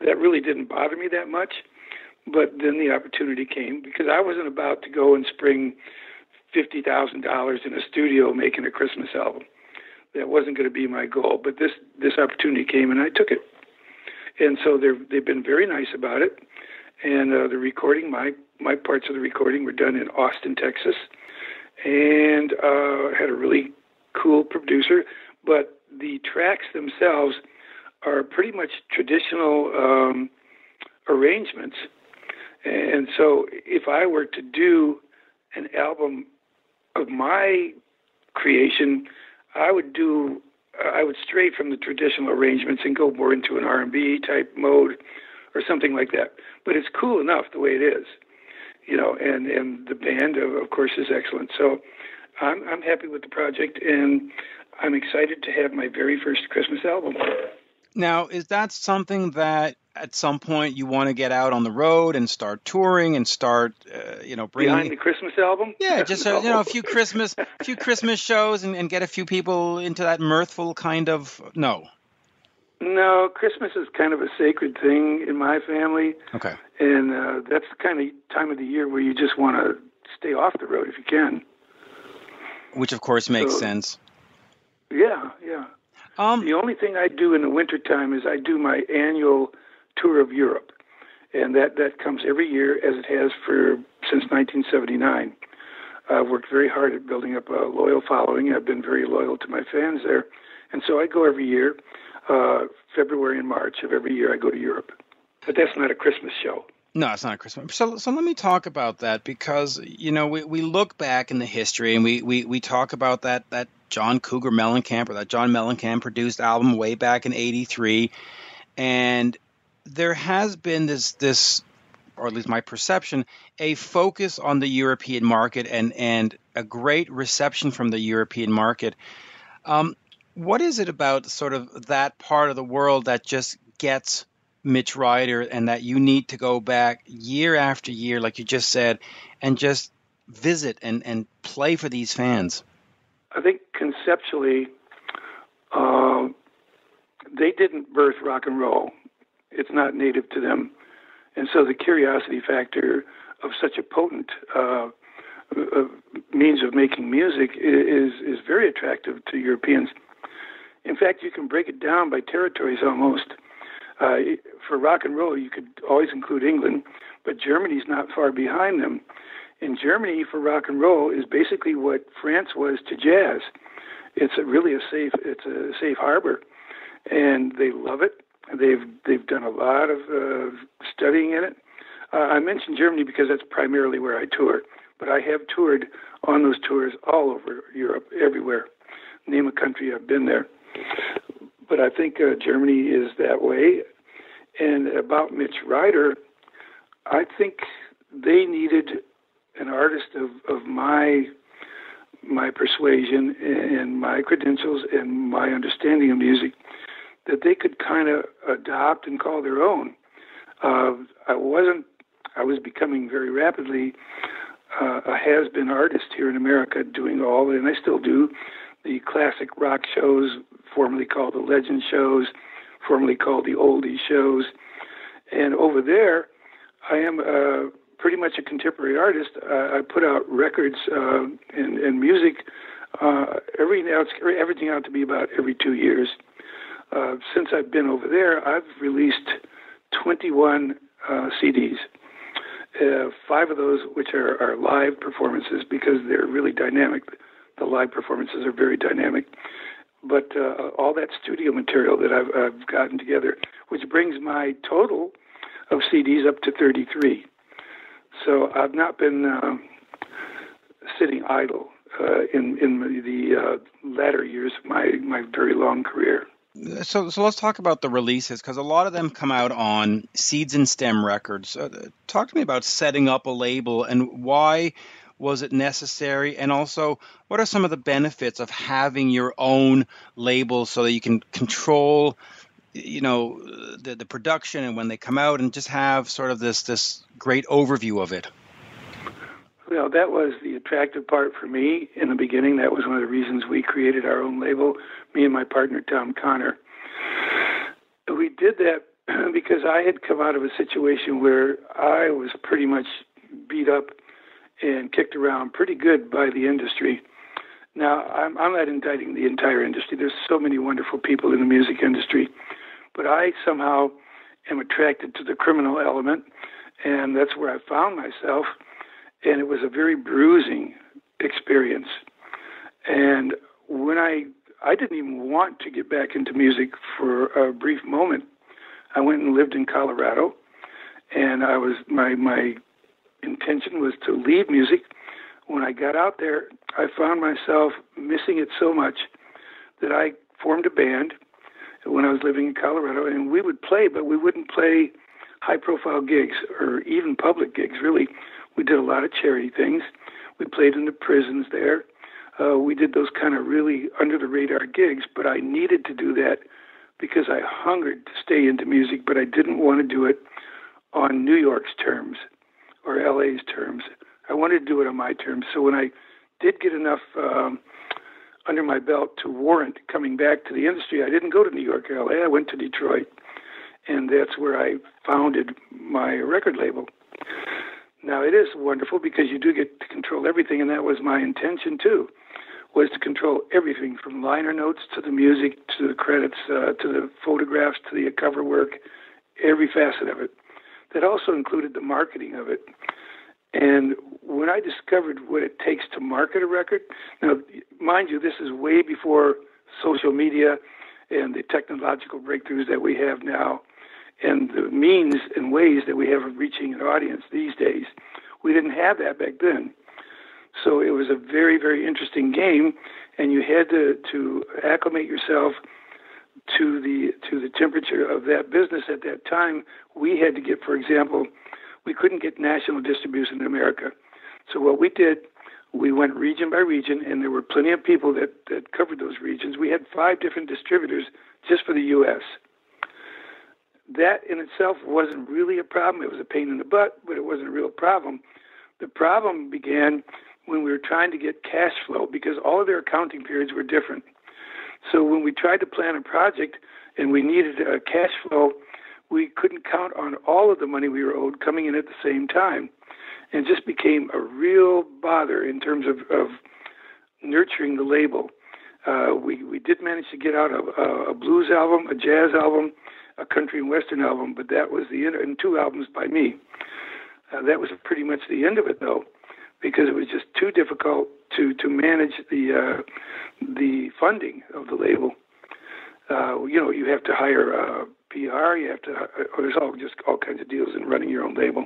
That really didn't bother me that much. But then the opportunity came because I wasn't about to go and spring fifty thousand dollars in a studio making a Christmas album. That wasn't going to be my goal. But this this opportunity came and I took it. And so they're they've been very nice about it, and uh, they're recording my my parts of the recording were done in Austin, Texas, and uh, had a really cool producer. But the tracks themselves are pretty much traditional um, arrangements. And so, if I were to do an album of my creation, I would do I would stray from the traditional arrangements and go more into an R&B type mode or something like that. But it's cool enough the way it is, you know. And and the band, of course, is excellent. So I'm I'm happy with the project, and I'm excited to have my very first Christmas album. Now, is that something that at some point you want to get out on the road and start touring and start, uh, you know, bringing behind the Christmas album? Yeah, just no. you know, a few Christmas, a few Christmas shows and, and get a few people into that mirthful kind of no. No, Christmas is kind of a sacred thing in my family. Okay. And uh, that's the kind of time of the year where you just want to stay off the road if you can. Which, of course, makes So- sense. Yeah, yeah. Um, The only thing I do in the wintertime is I do my annual tour of Europe. And that, that comes every year as it has for since 1979. I've worked very hard at building up a loyal following. I've been very loyal to my fans there. And so I go every year, uh, February and March of every year I go to Europe. But that's not a Christmas show. No, it's not a Christmas. So, so let me talk about that because you know we, we look back in the history and we, we, we talk about that that John Cougar Mellencamp or that John Mellencamp produced album way back in '83, and there has been this this, or at least my perception, a focus on the European market and and a great reception from the European market. Um, what is it about sort of that part of the world that just gets Mitch Ryder and that you need to go back year after year, like you just said, and just visit and, and play for these fans? I think conceptually, uh, they didn't birth rock and roll. It's not native to them, and so the curiosity factor of such a potent uh, means of making music is is very attractive to Europeans. In fact, you can break it down by territories almost. Uh, for rock and roll, you could always include England, but Germany's not far behind them. In Germany, for rock and roll, is basically what France was to jazz. It's a, really a safe it's a safe harbor, and they love it. They've they've done a lot of uh, studying in it. Uh, I mentioned Germany because that's primarily where I tour, but I have toured on those tours all over Europe, everywhere. Name a country, I've been there. But I think uh, Germany is that way. And about Mitch Ryder, I think they needed an artist of, of my my persuasion and my credentials and my understanding of music that they could kind of adopt and call their own. Uh, I wasn't. I was becoming very rapidly uh, a has-been artist here in America, doing all, and I still do, the classic rock shows, formerly called the legend shows, formerly called the oldie shows, and over there, I am uh, pretty much a contemporary artist. I put out records uh, and, and music uh, every now everything out to be about every two years. Uh, since I've been over there, I've released 21 uh, CDs. Uh, five of those, which are, are live performances, because they're really dynamic. The live performances are very dynamic. But uh, all that studio material that I've, I've gotten together, which brings my total of CDs up to 33. So I've not been uh, sitting idle uh, in in the uh, latter years of my my very long career. So, so let's talk about the releases because a lot of them come out on Seeds and Stem Records. Uh, talk to me about setting up a label and why was it necessary, and also what are some of the benefits of having your own label so that you can control, you know, the the production and when they come out and just have sort of this this great overview of it. Well, that was the attractive part for me in the beginning. That was one of the reasons we created our own label, me and my partner, Tom Connor. We did that because I had come out of a situation where I was pretty much beat up and kicked around pretty good by the industry. Now, I'm, I'm not indicting the entire industry. There's so many wonderful people in the music industry, but I somehow am attracted to the criminal element and that's where I found myself. And it was a very bruising experience. And when I I didn't even want to get back into music for a brief moment. I went and lived in Colorado, and I was my my intention was to leave music. When I got out there, I found myself missing it so much that I formed a band when I was living in Colorado, and we would play, but we wouldn't play high profile gigs or even public gigs, really. We did a lot of charity things. We played in the prisons there. Uh, we did those kind of really under the radar gigs, but I needed to do that because I hungered to stay into music, but I didn't want to do it on New York's terms or LA's terms. I wanted to do it on my terms. So when I did get enough um, under my belt to warrant coming back to the industry, I didn't go to New York or LA. I went to Detroit, and that's where I founded my record label. Now it is wonderful because you do get to control everything, and that was my intention too, was to control everything from liner notes to the music to the credits uh, to the photographs to the cover work, every facet of it. That also included the marketing of it. And when I discovered what it takes to market a record, now, mind you, this is way before social media and the technological breakthroughs that we have now and the means and ways that we have of reaching an audience these days. We didn't have that back then. So it was a very, very interesting game, and you had to, to acclimate yourself to the to the temperature of that business at that time. We had to get, for example, we couldn't get national distribution in America. So what we did, we went region by region, and there were plenty of people that, that covered those regions. We had five different distributors just for the U.S. That in itself wasn't really a problem. It was a pain in the butt, but it wasn't a real problem. The problem began when we were trying to get cash flow because all of their accounting periods were different. So when we tried to plan a project and we needed a cash flow we couldn't count on all of the money we were owed coming in at the same time. And just became a real bother in terms of, of nurturing the label. Uh, we, we did manage to get out a, a, blues album, a jazz album, a country and western album, but that was the end, and two albums by me. Uh, that was pretty much the end of it, though, because it was just too difficult to to manage the uh, the funding of the label. Uh, you know, you have to hire uh, PR. You have to. Uh, there's all just all kinds of deals in running your own label,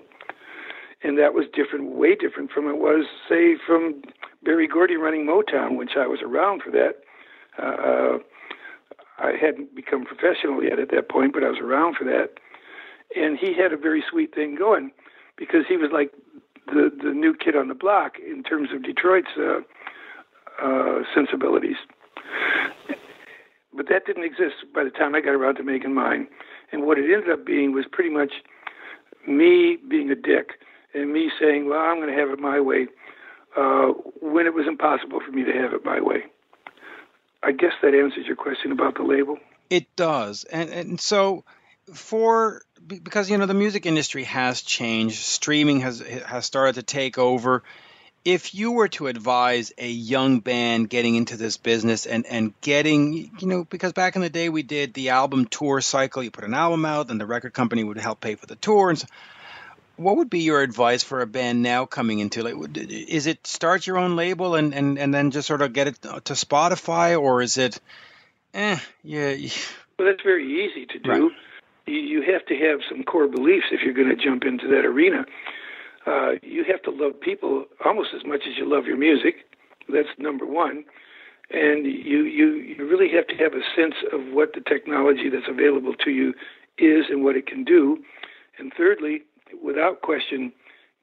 and that was different, way different from it was, say, from Berry Gordy running Motown, which I was around for that. Uh, I hadn't become professional yet at that point, but I was around for that. And he had a very sweet thing going because he was like the the new kid on the block in terms of Detroit's uh, uh, sensibilities but that didn't exist by the time I got around to making mine. And what it ended up being was pretty much me being a dick and me saying, "Well, I'm going to have it my way," uh, when it was impossible for me to have it my way. I guess that answers your question about the label. It does, and and so for because you know the music industry has changed, streaming has has started to take over. If you were to advise a young band getting into this business and and getting you know because back in the day we did the album tour cycle. You put an album out and the record company would help pay for the tour and so, what would be your advice for a band now coming into it is it start your own label and and and then just sort of get it to Spotify or is it eh yeah well that's very easy to do. Right. You, have to have some core beliefs if you're going to jump into that arena uh, you have to love people almost as much as you love your music. That's number one. And you, you, you really have to have a sense of what the technology that's available to you is and what it can do. And thirdly, without question,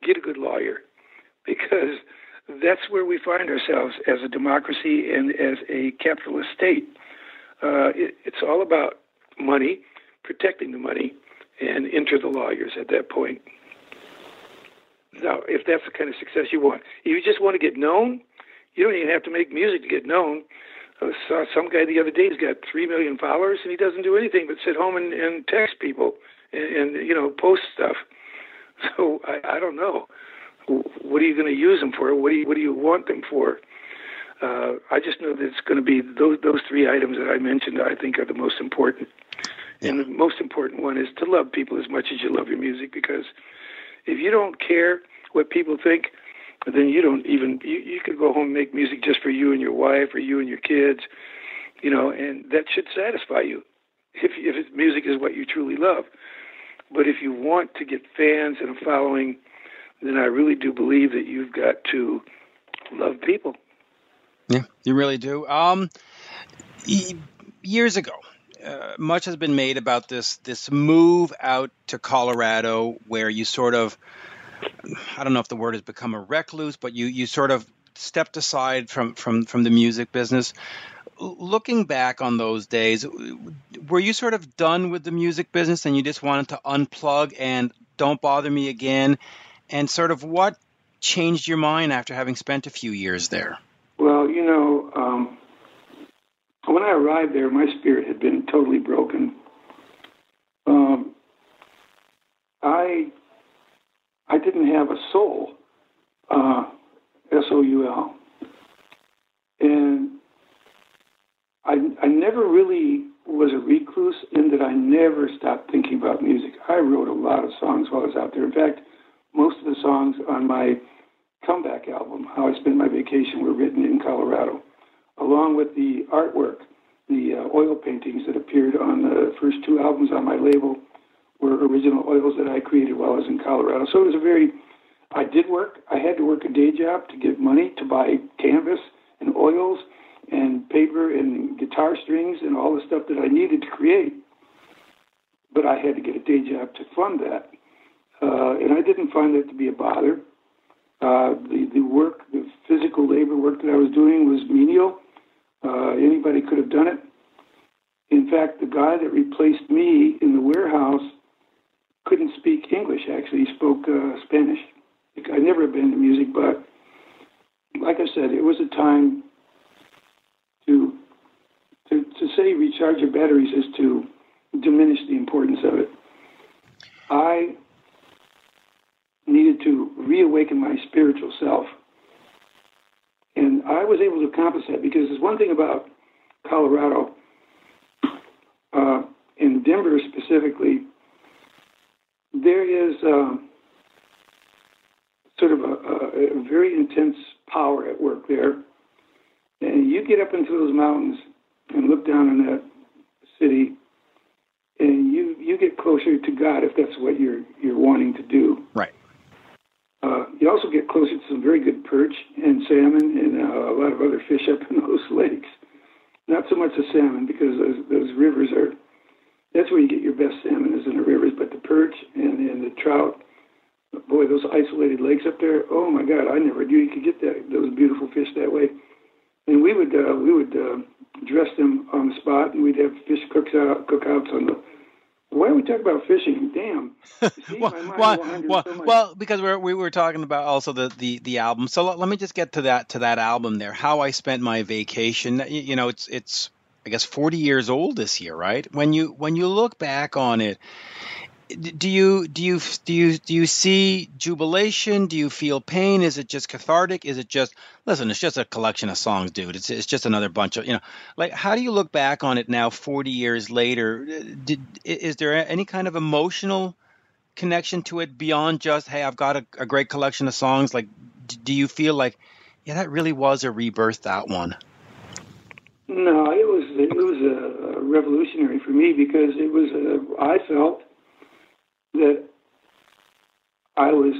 get a good lawyer because that's where we find ourselves as a democracy and as a capitalist state. Uh, it, it's all about money, protecting the money, and enter the lawyers at that point. Now, if that's the kind of success you want, if you just want to get known, you don't even have to make music to get known. I saw some guy the other day. He's got three million followers, and he doesn't do anything but sit home and, and text people and, and you know post stuff. So I, I don't know. What are you going to use them for? What do you What do you want them for? Uh, I just know that it's going to be those those three items that I mentioned. I think are the most important. Yeah. And the most important one is to love people as much as you love your music because if you don't care what people think, then you don't even you, you could go home and make music just for you and your wife or you and your kids, you know, and that should satisfy you if if music is what you truly love. But if you want to get fans and a following, then I really do believe that you've got to love people. Yeah, you really do. Um, years ago, uh, much has been made about this this move out to Colorado, where you sort of, I don't know if the word has become a recluse, but you you sort of stepped aside from from from the music business. Looking back on those days, were you sort of done with the music business and you just wanted to unplug and don't bother me again? And sort of what changed your mind after having spent a few years there? Well, you know, um, when I arrived there, my spirit had been totally broken. Um, I I didn't have a soul, uh, S O U L, and I I never really was a recluse in that I never stopped thinking about music. I wrote a lot of songs while I was out there. In fact, most of the songs on my comeback album, How I Spent My Vacation, were written in Colorado, along with the artwork. The uh, oil paintings that appeared on the first two albums on my label were original oils that I created while I was in Colorado. So it was a very, I did work. I had to work a day job to get money to buy canvas and oils and paper and guitar strings and all the stuff that I needed to create. But I had to get a day job to fund that. Uh, and I didn't find that to be a bother. Uh, the, the work, the physical labor work that I was doing was menial. Uh, anybody could have done it. In fact, the guy that replaced me in the warehouse couldn't speak English, actually. He spoke uh, Spanish. I'd never been into music, but like I said, it was a time to, to, to say recharge your batteries is to diminish the importance of it. I needed to reawaken my spiritual self. And I was able to that because there's one thing about Colorado, uh, in Denver specifically, there is uh, sort of a, a very intense power at work there. And you get up into those mountains and look down on that city, and you you get closer to God if that's what you're you're wanting to do. Right. You also get closer to some very good perch and salmon and uh, a lot of other fish up in those lakes. Not so much the salmon because those, those rivers are. That's where you get your best salmon is in the rivers, but the perch and, and the trout. Boy, those isolated lakes up there. Oh my God, I never knew you could get that those beautiful fish that way. And we would uh, we would uh, dress them on the spot, and we'd have fish cooks out cookouts on the why are we talking about fishing? Damn. See, well, well, well, so well, because we're, we were talking about also the, the, the album. So let, let, me just get to that to that album there. How I spent my vacation. You, you know, it's it's I guess 40 years old this year, right? When you when you look back on it, do you do you do you do you see jubilation? Do you feel pain? Is it just cathartic? Is it just listen? It's just a collection of songs, dude. It's it's just another bunch of you know. Like, how do you look back on it now, forty years later? Uh, did is there any kind of emotional connection to it beyond just hey, I've got a, a great collection of songs? Like, do you feel like yeah, that really was a rebirth? That one. No, it was it was a revolutionary for me because it was a, I felt that I was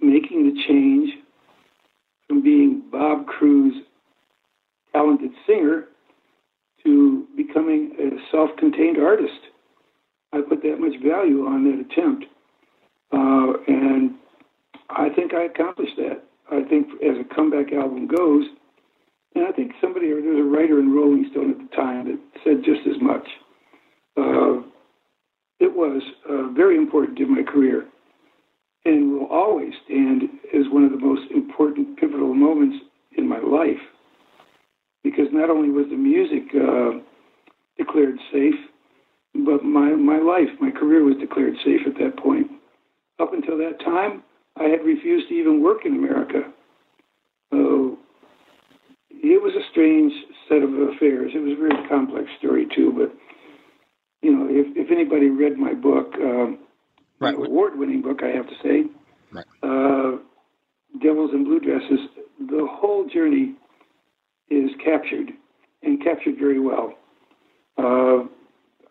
making the change from being Bob Crewe's talented singer to becoming a self contained artist. I put that much value on that attempt. Uh, and I think I accomplished that. I think as a comeback album goes, and I think somebody, there was a writer in Rolling Stone at the time that said just as much. Uh, was uh, very important in my career and will always stand as one of the most important pivotal moments in my life because not only was the music uh, declared safe, but my, my life, my career was declared safe at that point. Up until that time, I had refused to even work in America. Uh, it was a strange set of affairs. It was a very complex story, too, but you know, if, if anybody read my book, um, right. award-winning book, I have to say, Devils in Blue Dresses, the whole journey is captured and captured very well. Uh,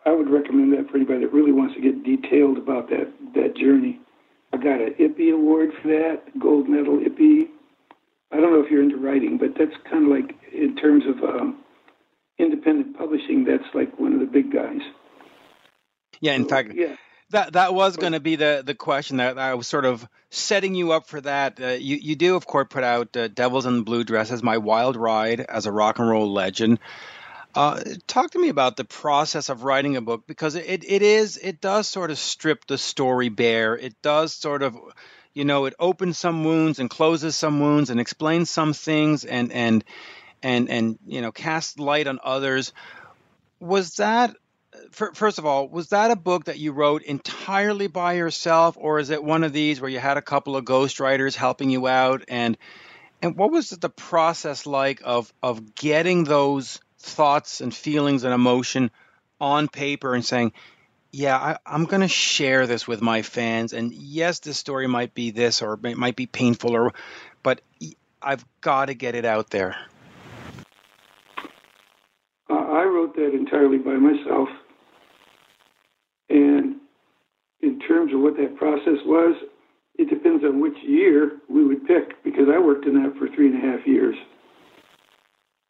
I would recommend that for anybody that really wants to get detailed about that that journey. I got an IPPY award for that, gold medal IPPY. I don't know if you're into writing, but that's kind of like in terms of um, independent publishing, that's like one of the big guys. Yeah, in fact, yeah. that that was going to be the the question that I was sort of setting you up for that. Uh, you you do of course put out uh, Devils in the Blue Dresses, My Wild Ride as a rock and roll legend. Uh, talk to me about the process of writing a book because it, it is it does sort of strip the story bare. It does sort of you know it opens some wounds and closes some wounds and explains some things and and and and you know casts light on others. Was that first of all, was that a book that you wrote entirely by yourself, or is it one of these where you had a couple of ghostwriters helping you out? And and what was the process like of of getting those thoughts and feelings and emotion on paper and saying, yeah, I, am going to share this with my fans, and yes, this story might be this or it might be painful, or but I've got to get it out there. I wrote that entirely by myself. And in terms of what that process was, it depends on which year we would pick because I worked in that for three and a half years.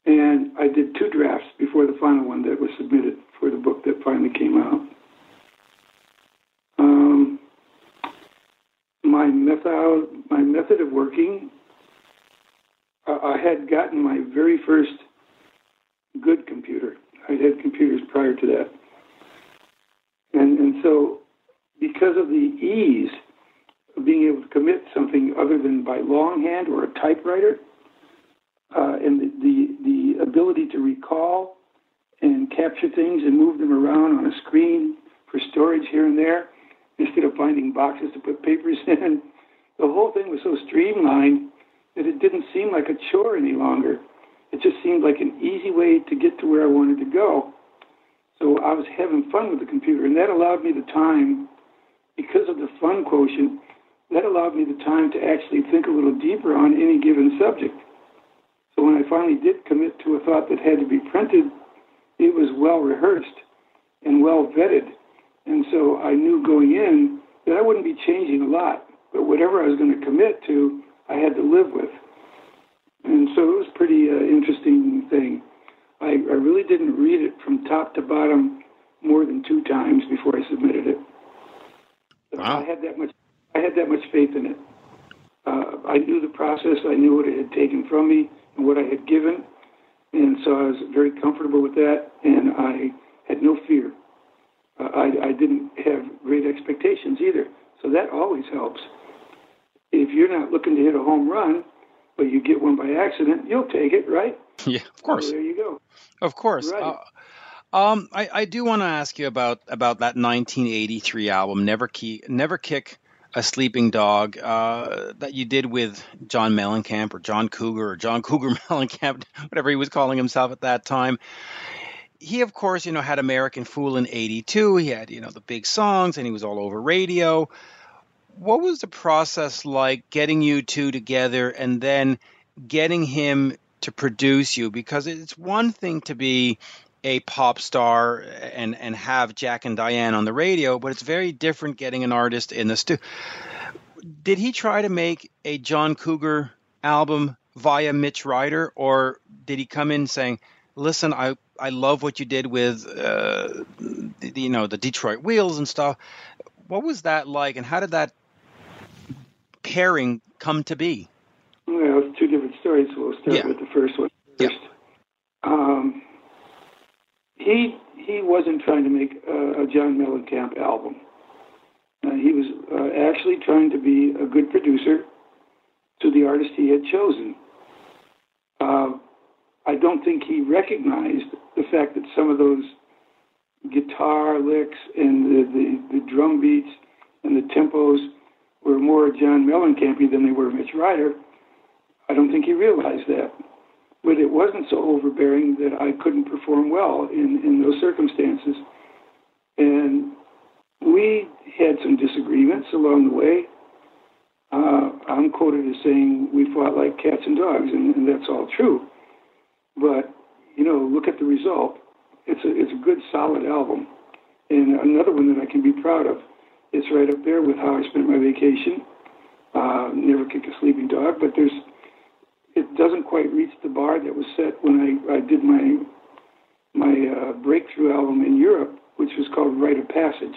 And I did two drafts before the final one that was submitted for the book that finally came out. Um, my method, my method of working, I had gotten my very first good computer. I'd had computers prior to that. So, because of the ease of being able to commit something other than by longhand or a typewriter, uh, and the, the, the ability to recall and capture things and move them around on a screen for storage here and there, instead of finding boxes to put papers in, the whole thing was so streamlined that it didn't seem like a chore any longer. It just seemed like an easy way to get to where I wanted to go. So I was having fun with the computer, and that allowed me the time, because of the fun quotient, that allowed me the time to actually think a little deeper on any given subject. So when I finally did commit to a thought that had to be printed, it was well rehearsed and well vetted. And so I knew going in that I wouldn't be changing a lot, but whatever I was going to commit to, I had to live with. And so it was a pretty uh, interesting thing. I, I really didn't read it from top to bottom more than two times before I submitted it. Wow. I had that much. I had that much faith in it. Uh, I knew the process. I knew what it had taken from me and what I had given, and so I was very comfortable with that. And I had no fear. Uh, I, I didn't have great expectations either. So that always helps. If you're not looking to hit a home run, but you get one by accident, you'll take it, right? Yeah, of course. So there you go. Of course. Right. Uh, um, I, I do want to ask you about about that 1983 album, Never Key, Never Kick a Sleeping Dog, uh, that you did with John Mellencamp or John Cougar or John Cougar Mellencamp, whatever he was calling himself at that time. He, of course, you know, had American Fool in '82. He had, you know, the big songs, and he was all over radio. What was the process like getting you two together and then getting him to produce you because it's one thing to be a pop star and and have Jack and Diane on the radio, but it's very different getting an artist in the studio. Did he try to make a John Cougar album via Mitch Ryder, or did he come in saying, "Listen, I I love what you did with uh, the, you know the Detroit Wheels and stuff." What was that like, and how did that pairing come to be? Well, it's two different stories. We'll start Yeah. with the first one Yeah. Um, he he wasn't trying to make a, a John Mellencamp album. Uh, he was uh, actually trying to be a good producer to the artist he had chosen. Uh, I don't think he recognized the fact that some of those guitar licks and the, the, the drum beats and the tempos were more John Mellencampy than they were Mitch Ryder. I don't think he realized that. But it wasn't so overbearing that I couldn't perform well in, in those circumstances. And we had some disagreements along the way. uh, I'm quoted as saying we fought like cats and dogs, and, and that's all true. But you know, look at the result. It's a it's a good solid album, and another one that I can be proud of. It's right up there with how I spent my vacation. Uh, Never kick a sleeping dog, but there's it doesn't quite reach the bar that was set when I, I did my my uh, breakthrough album in Europe, which was called Rite of Passage.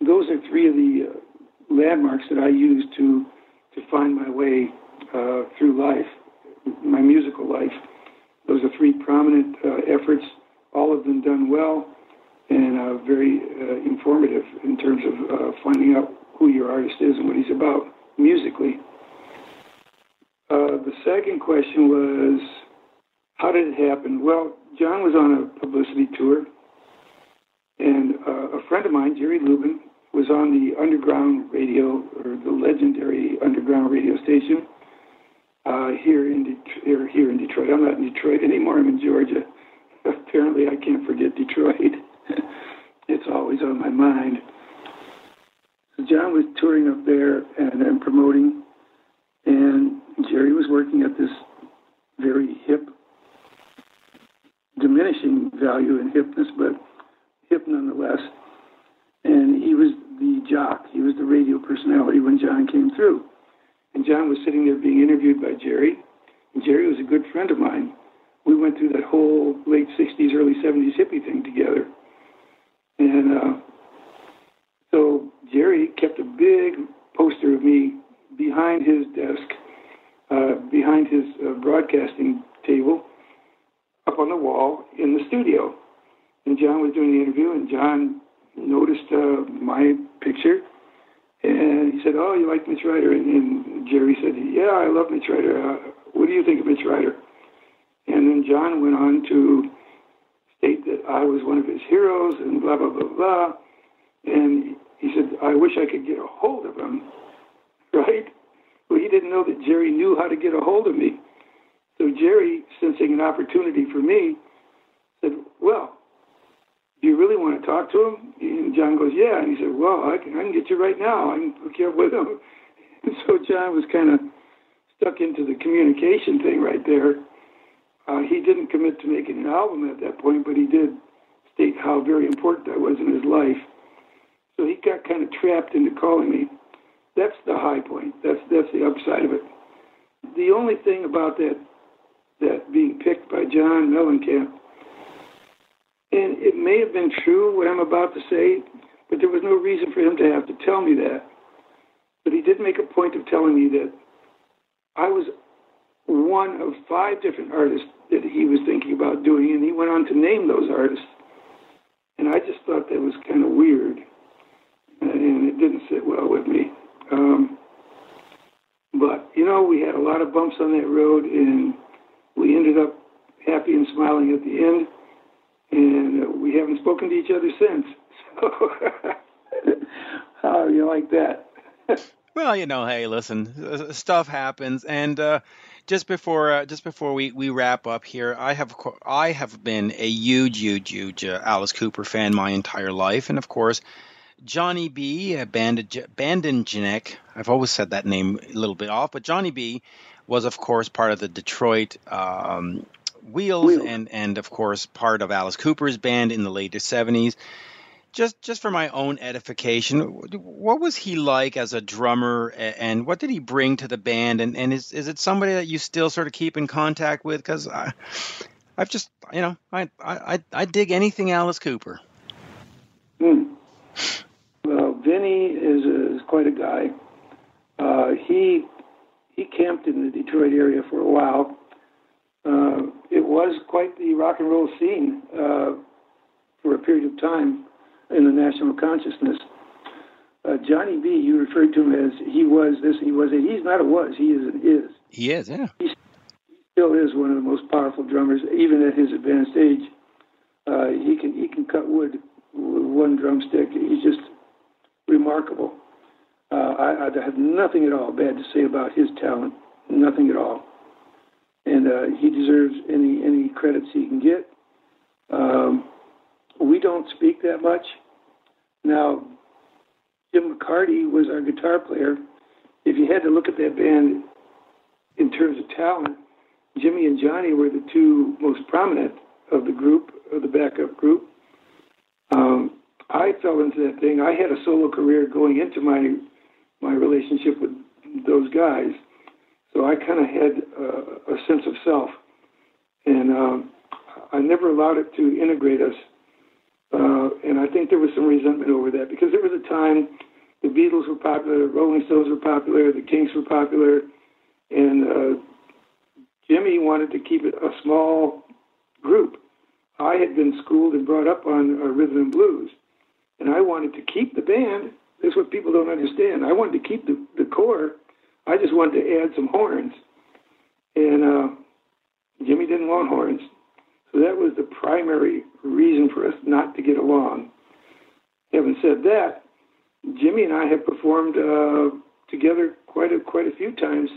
Those are three of the uh, landmarks that I use to to find my way uh, through life, my musical life. Those are three prominent uh, efforts, all of them done well and uh, very uh, informative in terms of finding out who your artist is and what he's about musically. Uh, the second question was, how did it happen? Well, John was on a publicity tour, and uh, a friend of mine, Jerry Lubin, was on the underground radio or the legendary underground radio station uh, here in De- here in Detroit. I'm not in Detroit anymore. I'm in Georgia. Apparently, I can't forget Detroit. it's always on my mind. So John was touring up there and, and promoting, and Jerry was working at this very hip, diminishing value in hipness, but hip nonetheless. And he was the jock. He was the radio personality when John came through. And John was sitting there being interviewed by Jerry. And Jerry was a good friend of mine. We went through that whole late 60s, early 70s hippie thing together. And uh, so Jerry kept a big poster of me behind his desk, uh, behind his uh, broadcasting table, up on the wall in the studio. And John was doing the interview, and John noticed uh, my picture, and he said, "Oh, you like Mitch Ryder?" And, and Jerry said, "Yeah, I love Mitch Ryder. Uh, what do you think of Mitch Ryder?" And then John went on to state that I was one of his heroes, and blah blah blah blah. And he said, "I wish I could get a hold of him." Right? Well, he didn't know that Jerry knew how to get a hold of me. So Jerry, sensing an opportunity for me, said, "Well, do you really want to talk to him? And John goes, yeah. And he said, well, I can, I can get you right now. I can hook you up with him. And so John was kind of stuck into the communication thing right there. Uh, he didn't commit to making an album at that point, but he did state how very important I was in his life. So he got kind of trapped into calling me. That's the high point. That's that's the upside of it. The only thing about that that being picked by John Mellencamp and it may have been true what I'm about to say, but there was no reason for him to have to tell me that. But he did make a point of telling me that I was one of five different artists that he was thinking about doing, and he went on to name those artists. And I just thought that was kind of weird, and it didn't sit well with me. Um, but, you know, we had a lot of bumps on that road, and we ended up happy and smiling at the end and uh, we haven't spoken to each other since. So, how do you like that? well, you know, hey, listen, stuff happens, and uh, just before uh, just before we, we wrap up here, I have I have been a huge, huge, huge uh, Alice Cooper fan my entire life, and of course. Johnny B. Bandenjanek, I've always said that name a little bit off, but Johnny B was, of course, part of the Detroit um, Wheels, Wheels, and and of course part of Alice Cooper's band in the later '70s. Just just for my own edification, what was he like as a drummer, and what did he bring to the band? And and is is it somebody that you still sort of keep in contact with? Because I, I've just you know I I I dig anything Alice Cooper. Hmm. Well, Vinny is, is quite a guy. Uh, he he camped in the Detroit area for a while uh, it was quite the rock and roll scene uh, for a period of time in the national consciousness. Uh, Johnny B, you referred to him as he was this, he was a, he's not a was, he is an is. He is, yeah. He still is one of the most powerful drummers, even at his advanced age. Uh, he can he can cut wood one drumstick. He's just remarkable. Uh, I, I have nothing at all bad to say about his talent. Nothing at all and uh, he deserves any any credits he can get. Um, we don't speak that much. Now, Jim McCarty was our guitar player, if you had to look at that band in terms of talent, Jimmy and Johnny were the two most prominent of the group, of the backup group. Um, I fell into that thing. I had a solo career going into my my relationship with those guys, so I kind of had uh, a sense of self, and um, I never allowed it to integrate us. Uh, and I think there was some resentment over that because there was a time the Beatles were popular, the Rolling Stones were popular, the Kinks were popular, and uh, Jimmy wanted to keep it a small group. I had been schooled and brought up on uh, rhythm and blues, and I wanted to keep the band. This is what people don't understand. I wanted to keep the, the core. I just wanted to add some horns, and uh, Jimmy didn't want horns, so that was the primary reason for us not to get along. Having said that, Jimmy and I have performed uh, together quite a quite a few times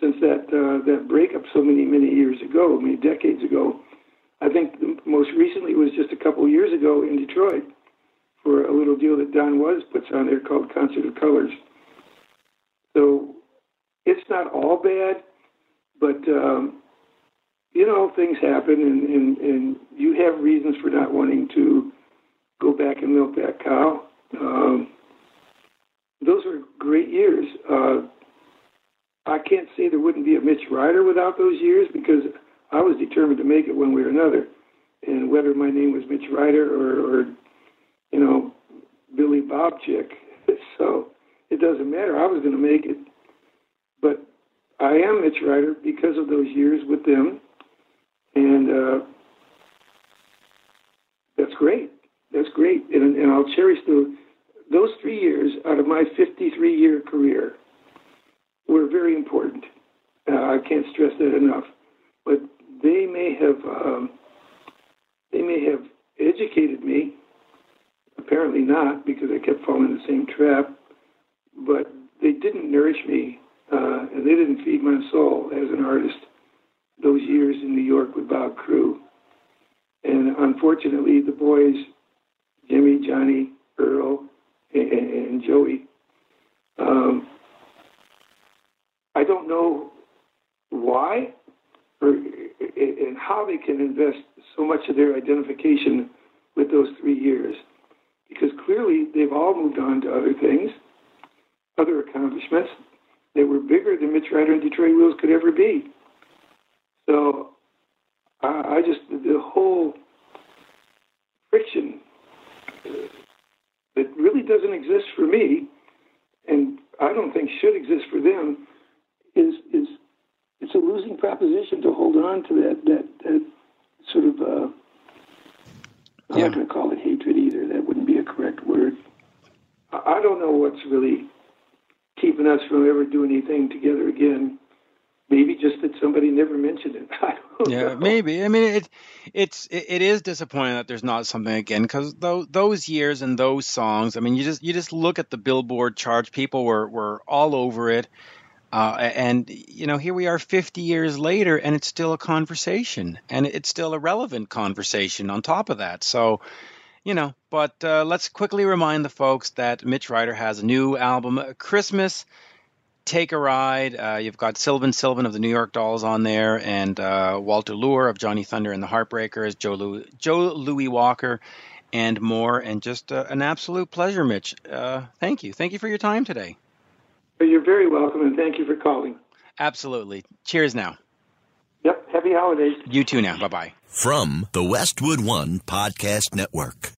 since that uh, that breakup so many many years ago, many decades ago. I think most recently was just a couple years ago in Detroit for a little deal that Don Was puts on there called Concert of Colors. So it's not all bad, but um, you know things happen, and, and and you have reasons for not wanting to go back and milk that cow. Um, those were great years. Uh, I can't say there wouldn't be a Mitch Ryder without those years because I was determined to make it one way or another. And whether my name was Mitch Ryder or, or you know, Billy Bobchick, so it doesn't matter. I was going to make it. But I am Mitch Ryder because of those years with them. And uh, that's great. That's great. And, and I'll cherish the, those three years out of my 53 year career were very important. Uh, I can't stress that enough. But they may have um, they may have educated me. Apparently not, because I kept falling in the same trap. But they didn't nourish me, uh, and they didn't feed my soul as an artist. Those years in New York with Bob Crewe, and unfortunately, the boys, Jimmy, Johnny, Earl, and, and Joey. Um, I don't know why or and how they can invest so much of their identification with those three years, because clearly they've all moved on to other things, other accomplishments that were bigger than Mitch Ryder and Detroit Wheels could ever be. So I, I just the whole friction uh, that really doesn't exist for me, and I don't think should exist for them, is is it's a losing proposition to hold on to that that, that sort of uh, I'm Yeah. not going to call it hatred either. That wouldn't be a correct word. I don't know what's really keeping us from ever doing anything together again. Maybe just that somebody never mentioned it. I don't Yeah, know. maybe. I mean, it it's it, it is disappointing that there's not something again because those those years and those songs. I mean, you just you just look at the Billboard charts. People were were all over it, uh, and you know, here we are 50 years later, and it's still a conversation, and it's still a relevant conversation on top of that. So, you know, but uh, let's quickly remind the folks that Mitch Ryder has a new album, Christmas. Take a Ride. Uh, you've got Sylvain Sylvain of the New York Dolls on there, and uh, Walter Lure of Johnny Thunder and the Heartbreakers, Joe Louis, Joe Louis Walker, and more. And just uh, an absolute pleasure, Mitch. Uh, thank you. Thank you for your time today. But You're very welcome, and thank you for calling. Absolutely. Cheers now. Yep. Happy holidays. You too now. Bye bye. From the Westwood One Podcast Network.